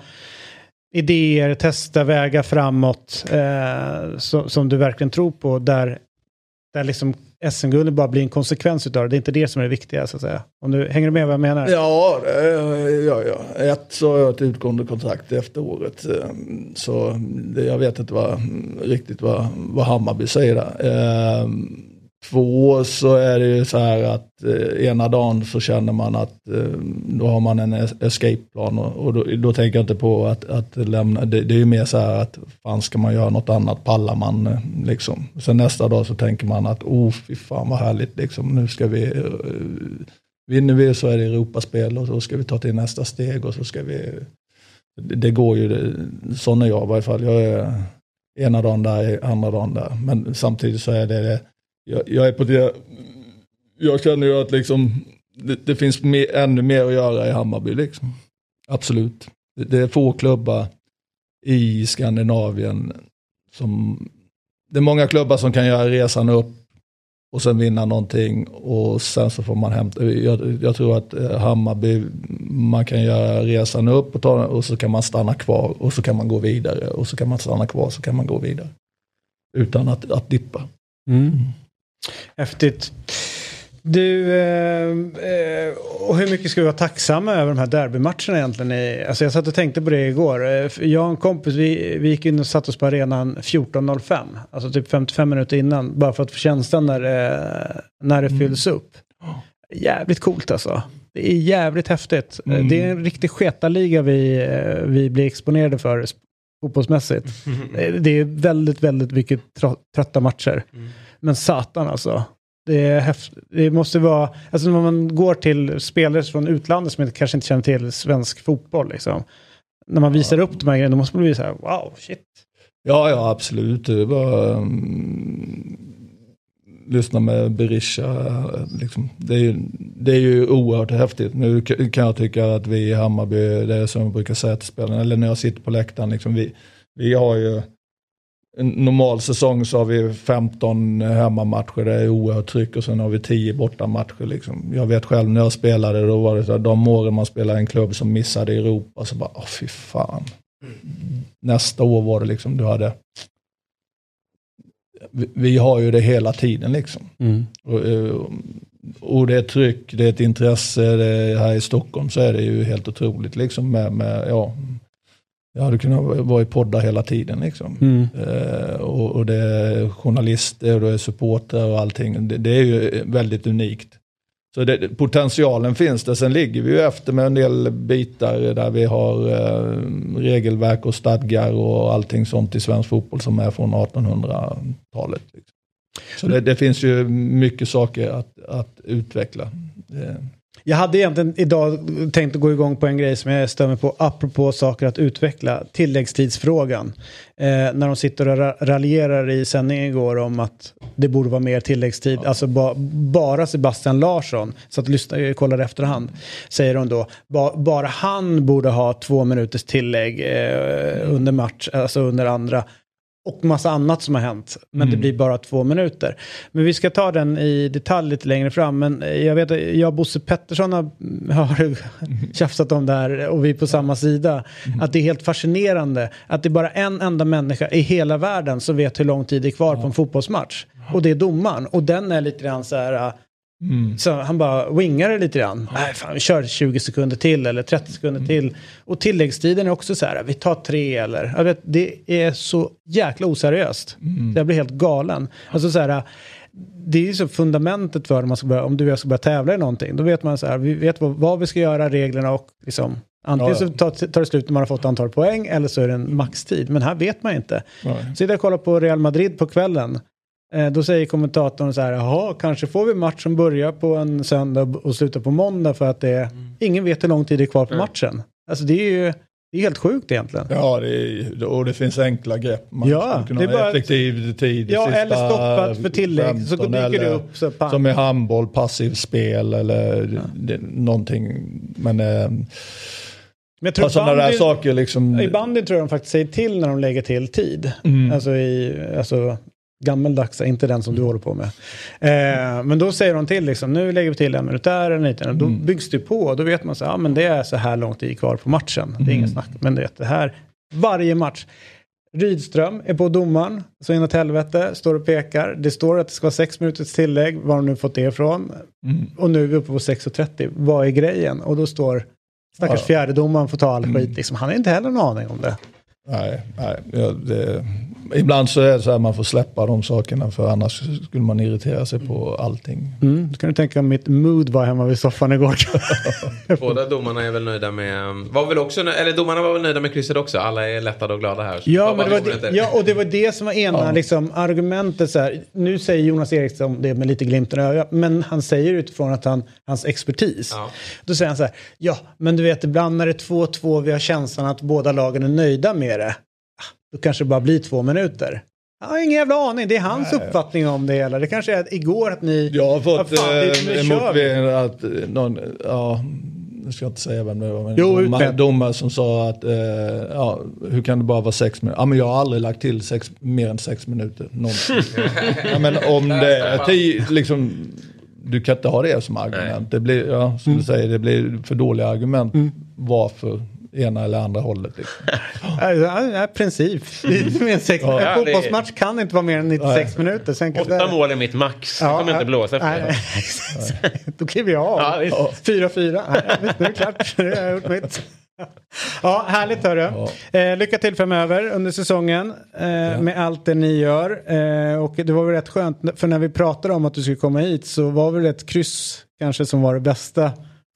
idéer, testa vägar framåt eh, så, som du verkligen tror på där, där liksom SM-guldet bara blir en konsekvens utav det. Det är inte det som är det viktiga så att säga. Om du, hänger du med vad jag menar? Ja, det- ja, ja. Ett så har jag ett utgående kontrakt efter året. Ehm, så det, jag vet inte vad, riktigt vad, vad Hammarby säger där. Eh, Två så är det ju så här att eh, ena dagen så känner man att eh, då har man en escape-plan och, och då, då tänker jag inte på att, att lämna, det, det är ju mer så här att fan ska man göra något annat, pallar man eh, liksom. Sen nästa dag så tänker man att oh fy fan vad härligt liksom, nu ska vi, eh, vinner vi så är det Europaspel och så ska vi ta till nästa steg och så ska vi, det, det går ju, det, sån är jag i varje fall. Jag är ena dagen där, andra dagen där. Men samtidigt så är det, det jag, jag är på det, jag känner ju att liksom, det, det finns mer, ännu mer att göra i Hammarby. Liksom. Absolut. Det, det är få klubbar i Skandinavien som, det är många klubbar som kan göra resan upp och sen vinna någonting och sen så får man hämta. Jag, jag tror att eh, Hammarby, man kan göra resan upp och, ta, och så kan man stanna kvar och så kan man gå vidare och så kan man stanna kvar och så kan man gå vidare. Utan att, att dippa. Häftigt. Du, eh, eh, och hur mycket ska vi vara tacksamma över de här derbymatcherna egentligen? Alltså jag satt och tänkte på det igår. Eh, Jag och en kompis, vi, vi gick in och satte oss på arenan 14.05. Alltså typ 55 minuter innan. Bara för att få känslan när, det- när det fylls upp. Jävligt coolt alltså. Det är jävligt häftigt. Mm. Det är en riktig sketaliga vi, eh, vi blir exponerade för fotbollsmässigt. [laughs] Eh, Det är väldigt, väldigt mycket trötta matcher. Men satan alltså. Det, är det måste vara, alltså när man går till spelare från utlandet som inte, kanske inte känner till svensk fotboll liksom. När man visar upp de här grejerna, då måste man bli så här, wow, shit. Ja, ja absolut. Det var, um, mm, lyssna med Berisha. Liksom. Det, är ju, det är ju oerhört häftigt. Nu kan jag tycka att vi i Hammarby, det är som jag brukar säga till spelarna, eller när jag sitter på läktaren, liksom, vi, vi har ju en normal säsong så har vi 15 hemmamatcher, det är oerhört tryck och sen har vi 10 bortamatcher. Liksom. Jag vet själv när jag spelade, då var det så här, de åren man spelade i en klubb som missade Europa, så bara, åh fy fan. Nästa år var det liksom, du hade vi, vi har ju det hela tiden liksom. Och, eh, och det är tryck, det är ett intresse, är, här i Stockholm så är det ju helt otroligt liksom med, med ja, jag hade kunnat vara i poddar hela tiden liksom. Eh, och, och det är journalister och det är supportrar och allting. Det, det är ju väldigt unikt. Så det, potentialen finns det. Sen ligger vi ju efter med en del bitar där vi har eh, regelverk och stadgar och allting sånt i svensk fotboll som är från 1800-talet. Liksom. Så det, det finns ju mycket saker att, att utveckla. Eh, Jag hade egentligen idag tänkt att gå igång på en grej som jag stämmer på apropå saker att utveckla. Tilläggstidsfrågan. Eh, när de sitter och ra- raljerar i sändningen igår om att det borde vara mer tilläggstid. Alltså ba, bara Sebastian Larsson, så att lyssna, kollar efterhand, säger de då. Ba, bara han borde ha två minuters tillägg eh, under match, alltså under andra. Och massa annat som har hänt. Men det blir bara två minuter. Men vi ska ta den i detalj lite längre fram. Men jag vet att jag och Bosse Pettersson har, har [laughs] tjafsat om det här och vi är på samma sida. Att det är helt fascinerande att det är bara en enda människa i hela världen som vet hur lång tid det är kvar på en fotbollsmatch. Och det är domaren. Och den är lite grann så här... Så han bara wingar det lite grann. Nej, fan, vi kör 20 sekunder till eller 30 sekunder till. Och tilläggstiden är också så här, vi tar tre eller... Jag vet, det är så jäkla oseriöst. Jag blir helt galen. Alltså så här, det är ju så fundamentet för om, man ska börja, om du och jag ska börja tävla i någonting. Då vet man så här, vi vet vad, vad vi ska göra, reglerna och liksom... Antingen Ja, ja. så tar, tar det slut när man har fått antal poäng eller så är det en maxtid. Men här vet man inte. Sitter jag och kollar på Real Madrid på kvällen. Eh, då säger kommentatorn så här, jaha, kanske får vi match som börjar på en söndag och slutar på måndag för att det är, ingen vet hur lång tid det är kvar på matchen. Alltså det är ju det är helt sjukt egentligen. Ja, det är, och det finns enkla grepp. Man Ja, skulle kunna det är bara- effektiv tid. Ja, sista eller stoppat för tillägg, så 15 dyker det eller upp så pang. Som i handboll, passivt spel eller det, någonting. Men äh, Men jag tror sådana där bandy- saker liksom. I bandy tror jag de faktiskt säger till när de lägger till tid. Alltså i, alltså gammeldags, inte den som du håller på med. Eh, men då säger de till liksom, nu lägger vi till en minut där, en liten. Och Då byggs det på, då vet man så ja men det är så här lång tid kvar på matchen. Det är ingen snack. Men du vet, det här, varje match. Rydström är på domaren, så inåt helvete, står och pekar. Det står att det ska vara sex minuters tillägg, var de nu fått det ifrån. Och nu är vi uppe på 6.30. Vad är grejen? Och då står stackars Ja. fjärdedomaren får ta all skit. Liksom. Han har inte heller en aning om det. Nej, nej ja, det, ibland så är det så här man får släppa de sakerna för annars skulle man irritera sig på allting. Mm, då kan du tänka om mitt mood var hemma vid soffan igår. [laughs] Båda domarna är väl nöjda med, var väl också, eller domarna var väl nöjda med krysset också. Alla är lättade och glada här. Ja, men det var det, ja, och det var det som var ena ja. liksom, argumentet. Så här, nu säger Jonas Eriksson det med lite glimten i ögat, men han säger utifrån att han, hans expertis. Ja. Då säger han så här, ja, men du vet ibland när det är 2-2, vi har känslan att båda lagen är nöjda med det. Då kanske det bara blir två minuter. Jag har ingen jävla aning. Det är hans Nej. uppfattning om det hela. Det kanske är igår att ni... Jag har fått eh, att eh, någon, ja, nu ska jag inte säga vem det var, men jo, domare, domare som sa att, eh, ja, hur kan det bara vara sex minuter? Ja, men jag har aldrig lagt till sex, mer än sex minuter. [laughs] ja, men om det är tio, liksom, du kan inte ha det som argument. Det blir, ja, som mm. du säger, det blir för dåliga argument. Mm. Varför ena eller andra hållet. Liksom. [laughs] ja, princip. [laughs] en ja, fotbollsmatch kan inte vara mer än 96 ja. minuter. Sen Åtta det... mål är mitt max. Ja, det kommer ja, inte blåsa efter. [laughs] Då kliver jag av. 4-4. Ja, nu är det klart. Nu har jag gjort mitt. Ja, härligt hörru. Ja. Eh, lycka till framöver under säsongen eh, ja. med allt det ni gör. Eh, och det var väl rätt skönt, för när vi pratade om att du skulle komma hit så var väl ett kryss kanske som var det bästa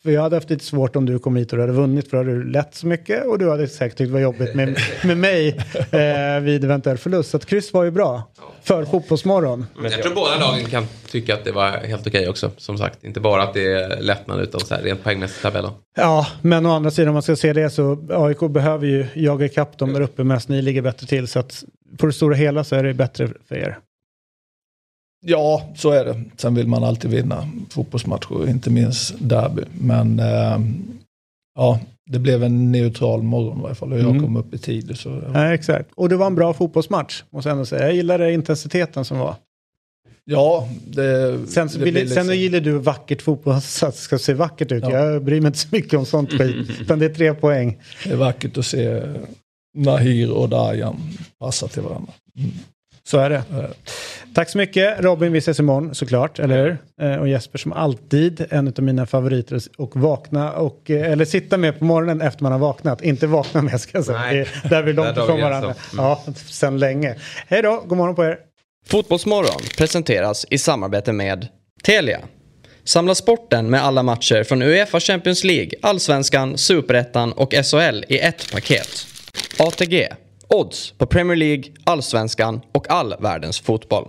för jag hade haft lite svårt om du kom hit och du hade vunnit för då hade du lätt så mycket och du hade säkert tyckt det var jobbigt med, med mig eh, vid eventuell förlust. Så att kryss var ju bra för Fotbollsmorgon. Men jag tror båda lagen kan tycka att det var helt okej okay också. Som sagt, inte bara att det är lättnad utan så här, rent poängmässigt tabellen. Ja, men å andra sidan om man ska se det så AIK behöver ju jaga ikapp dem där uppe medan ni ligger bättre till. Så att på det stora hela så är det bättre för er. Ja, så är det. Sen vill man alltid vinna fotbollsmatcher, inte minst derby. Men eh, ja, det blev en neutral morgon i alla fall och jag mm. kom upp i tid. Så, ja. ja. exakt. Och det var en bra fotbollsmatch, måste jag ändå säga. Jag gillade intensiteten som var. Ja, det, sen, det vill, liksom... sen gillar du vackert fotboll, [laughs] så att det ska se vackert ut. Ja. Jag bryr mig inte så mycket om sånt skit. [laughs] utan det är tre poäng. Det är vackert att se Nahir och Dajan passa till varandra. Mm. Så är det. Tack så mycket Robin, vi ses imorgon såklart, eller hur? Eh, och Jesper som alltid, en av mina favoriter och vakna och, eh, eller sitta med på morgonen efter man har vaknat. Inte vakna med ska jag säga, Nej. där vi långt ifrån varandra. Mm. Ja, sen länge. Hej då, god morgon på er. Fotbollsmorgon presenteras i samarbete med Telia. Samla sporten med alla matcher från Uefa Champions League, Allsvenskan, Superettan och SHL i ett paket. ATG Odds på Premier League, Allsvenskan och all världens fotboll.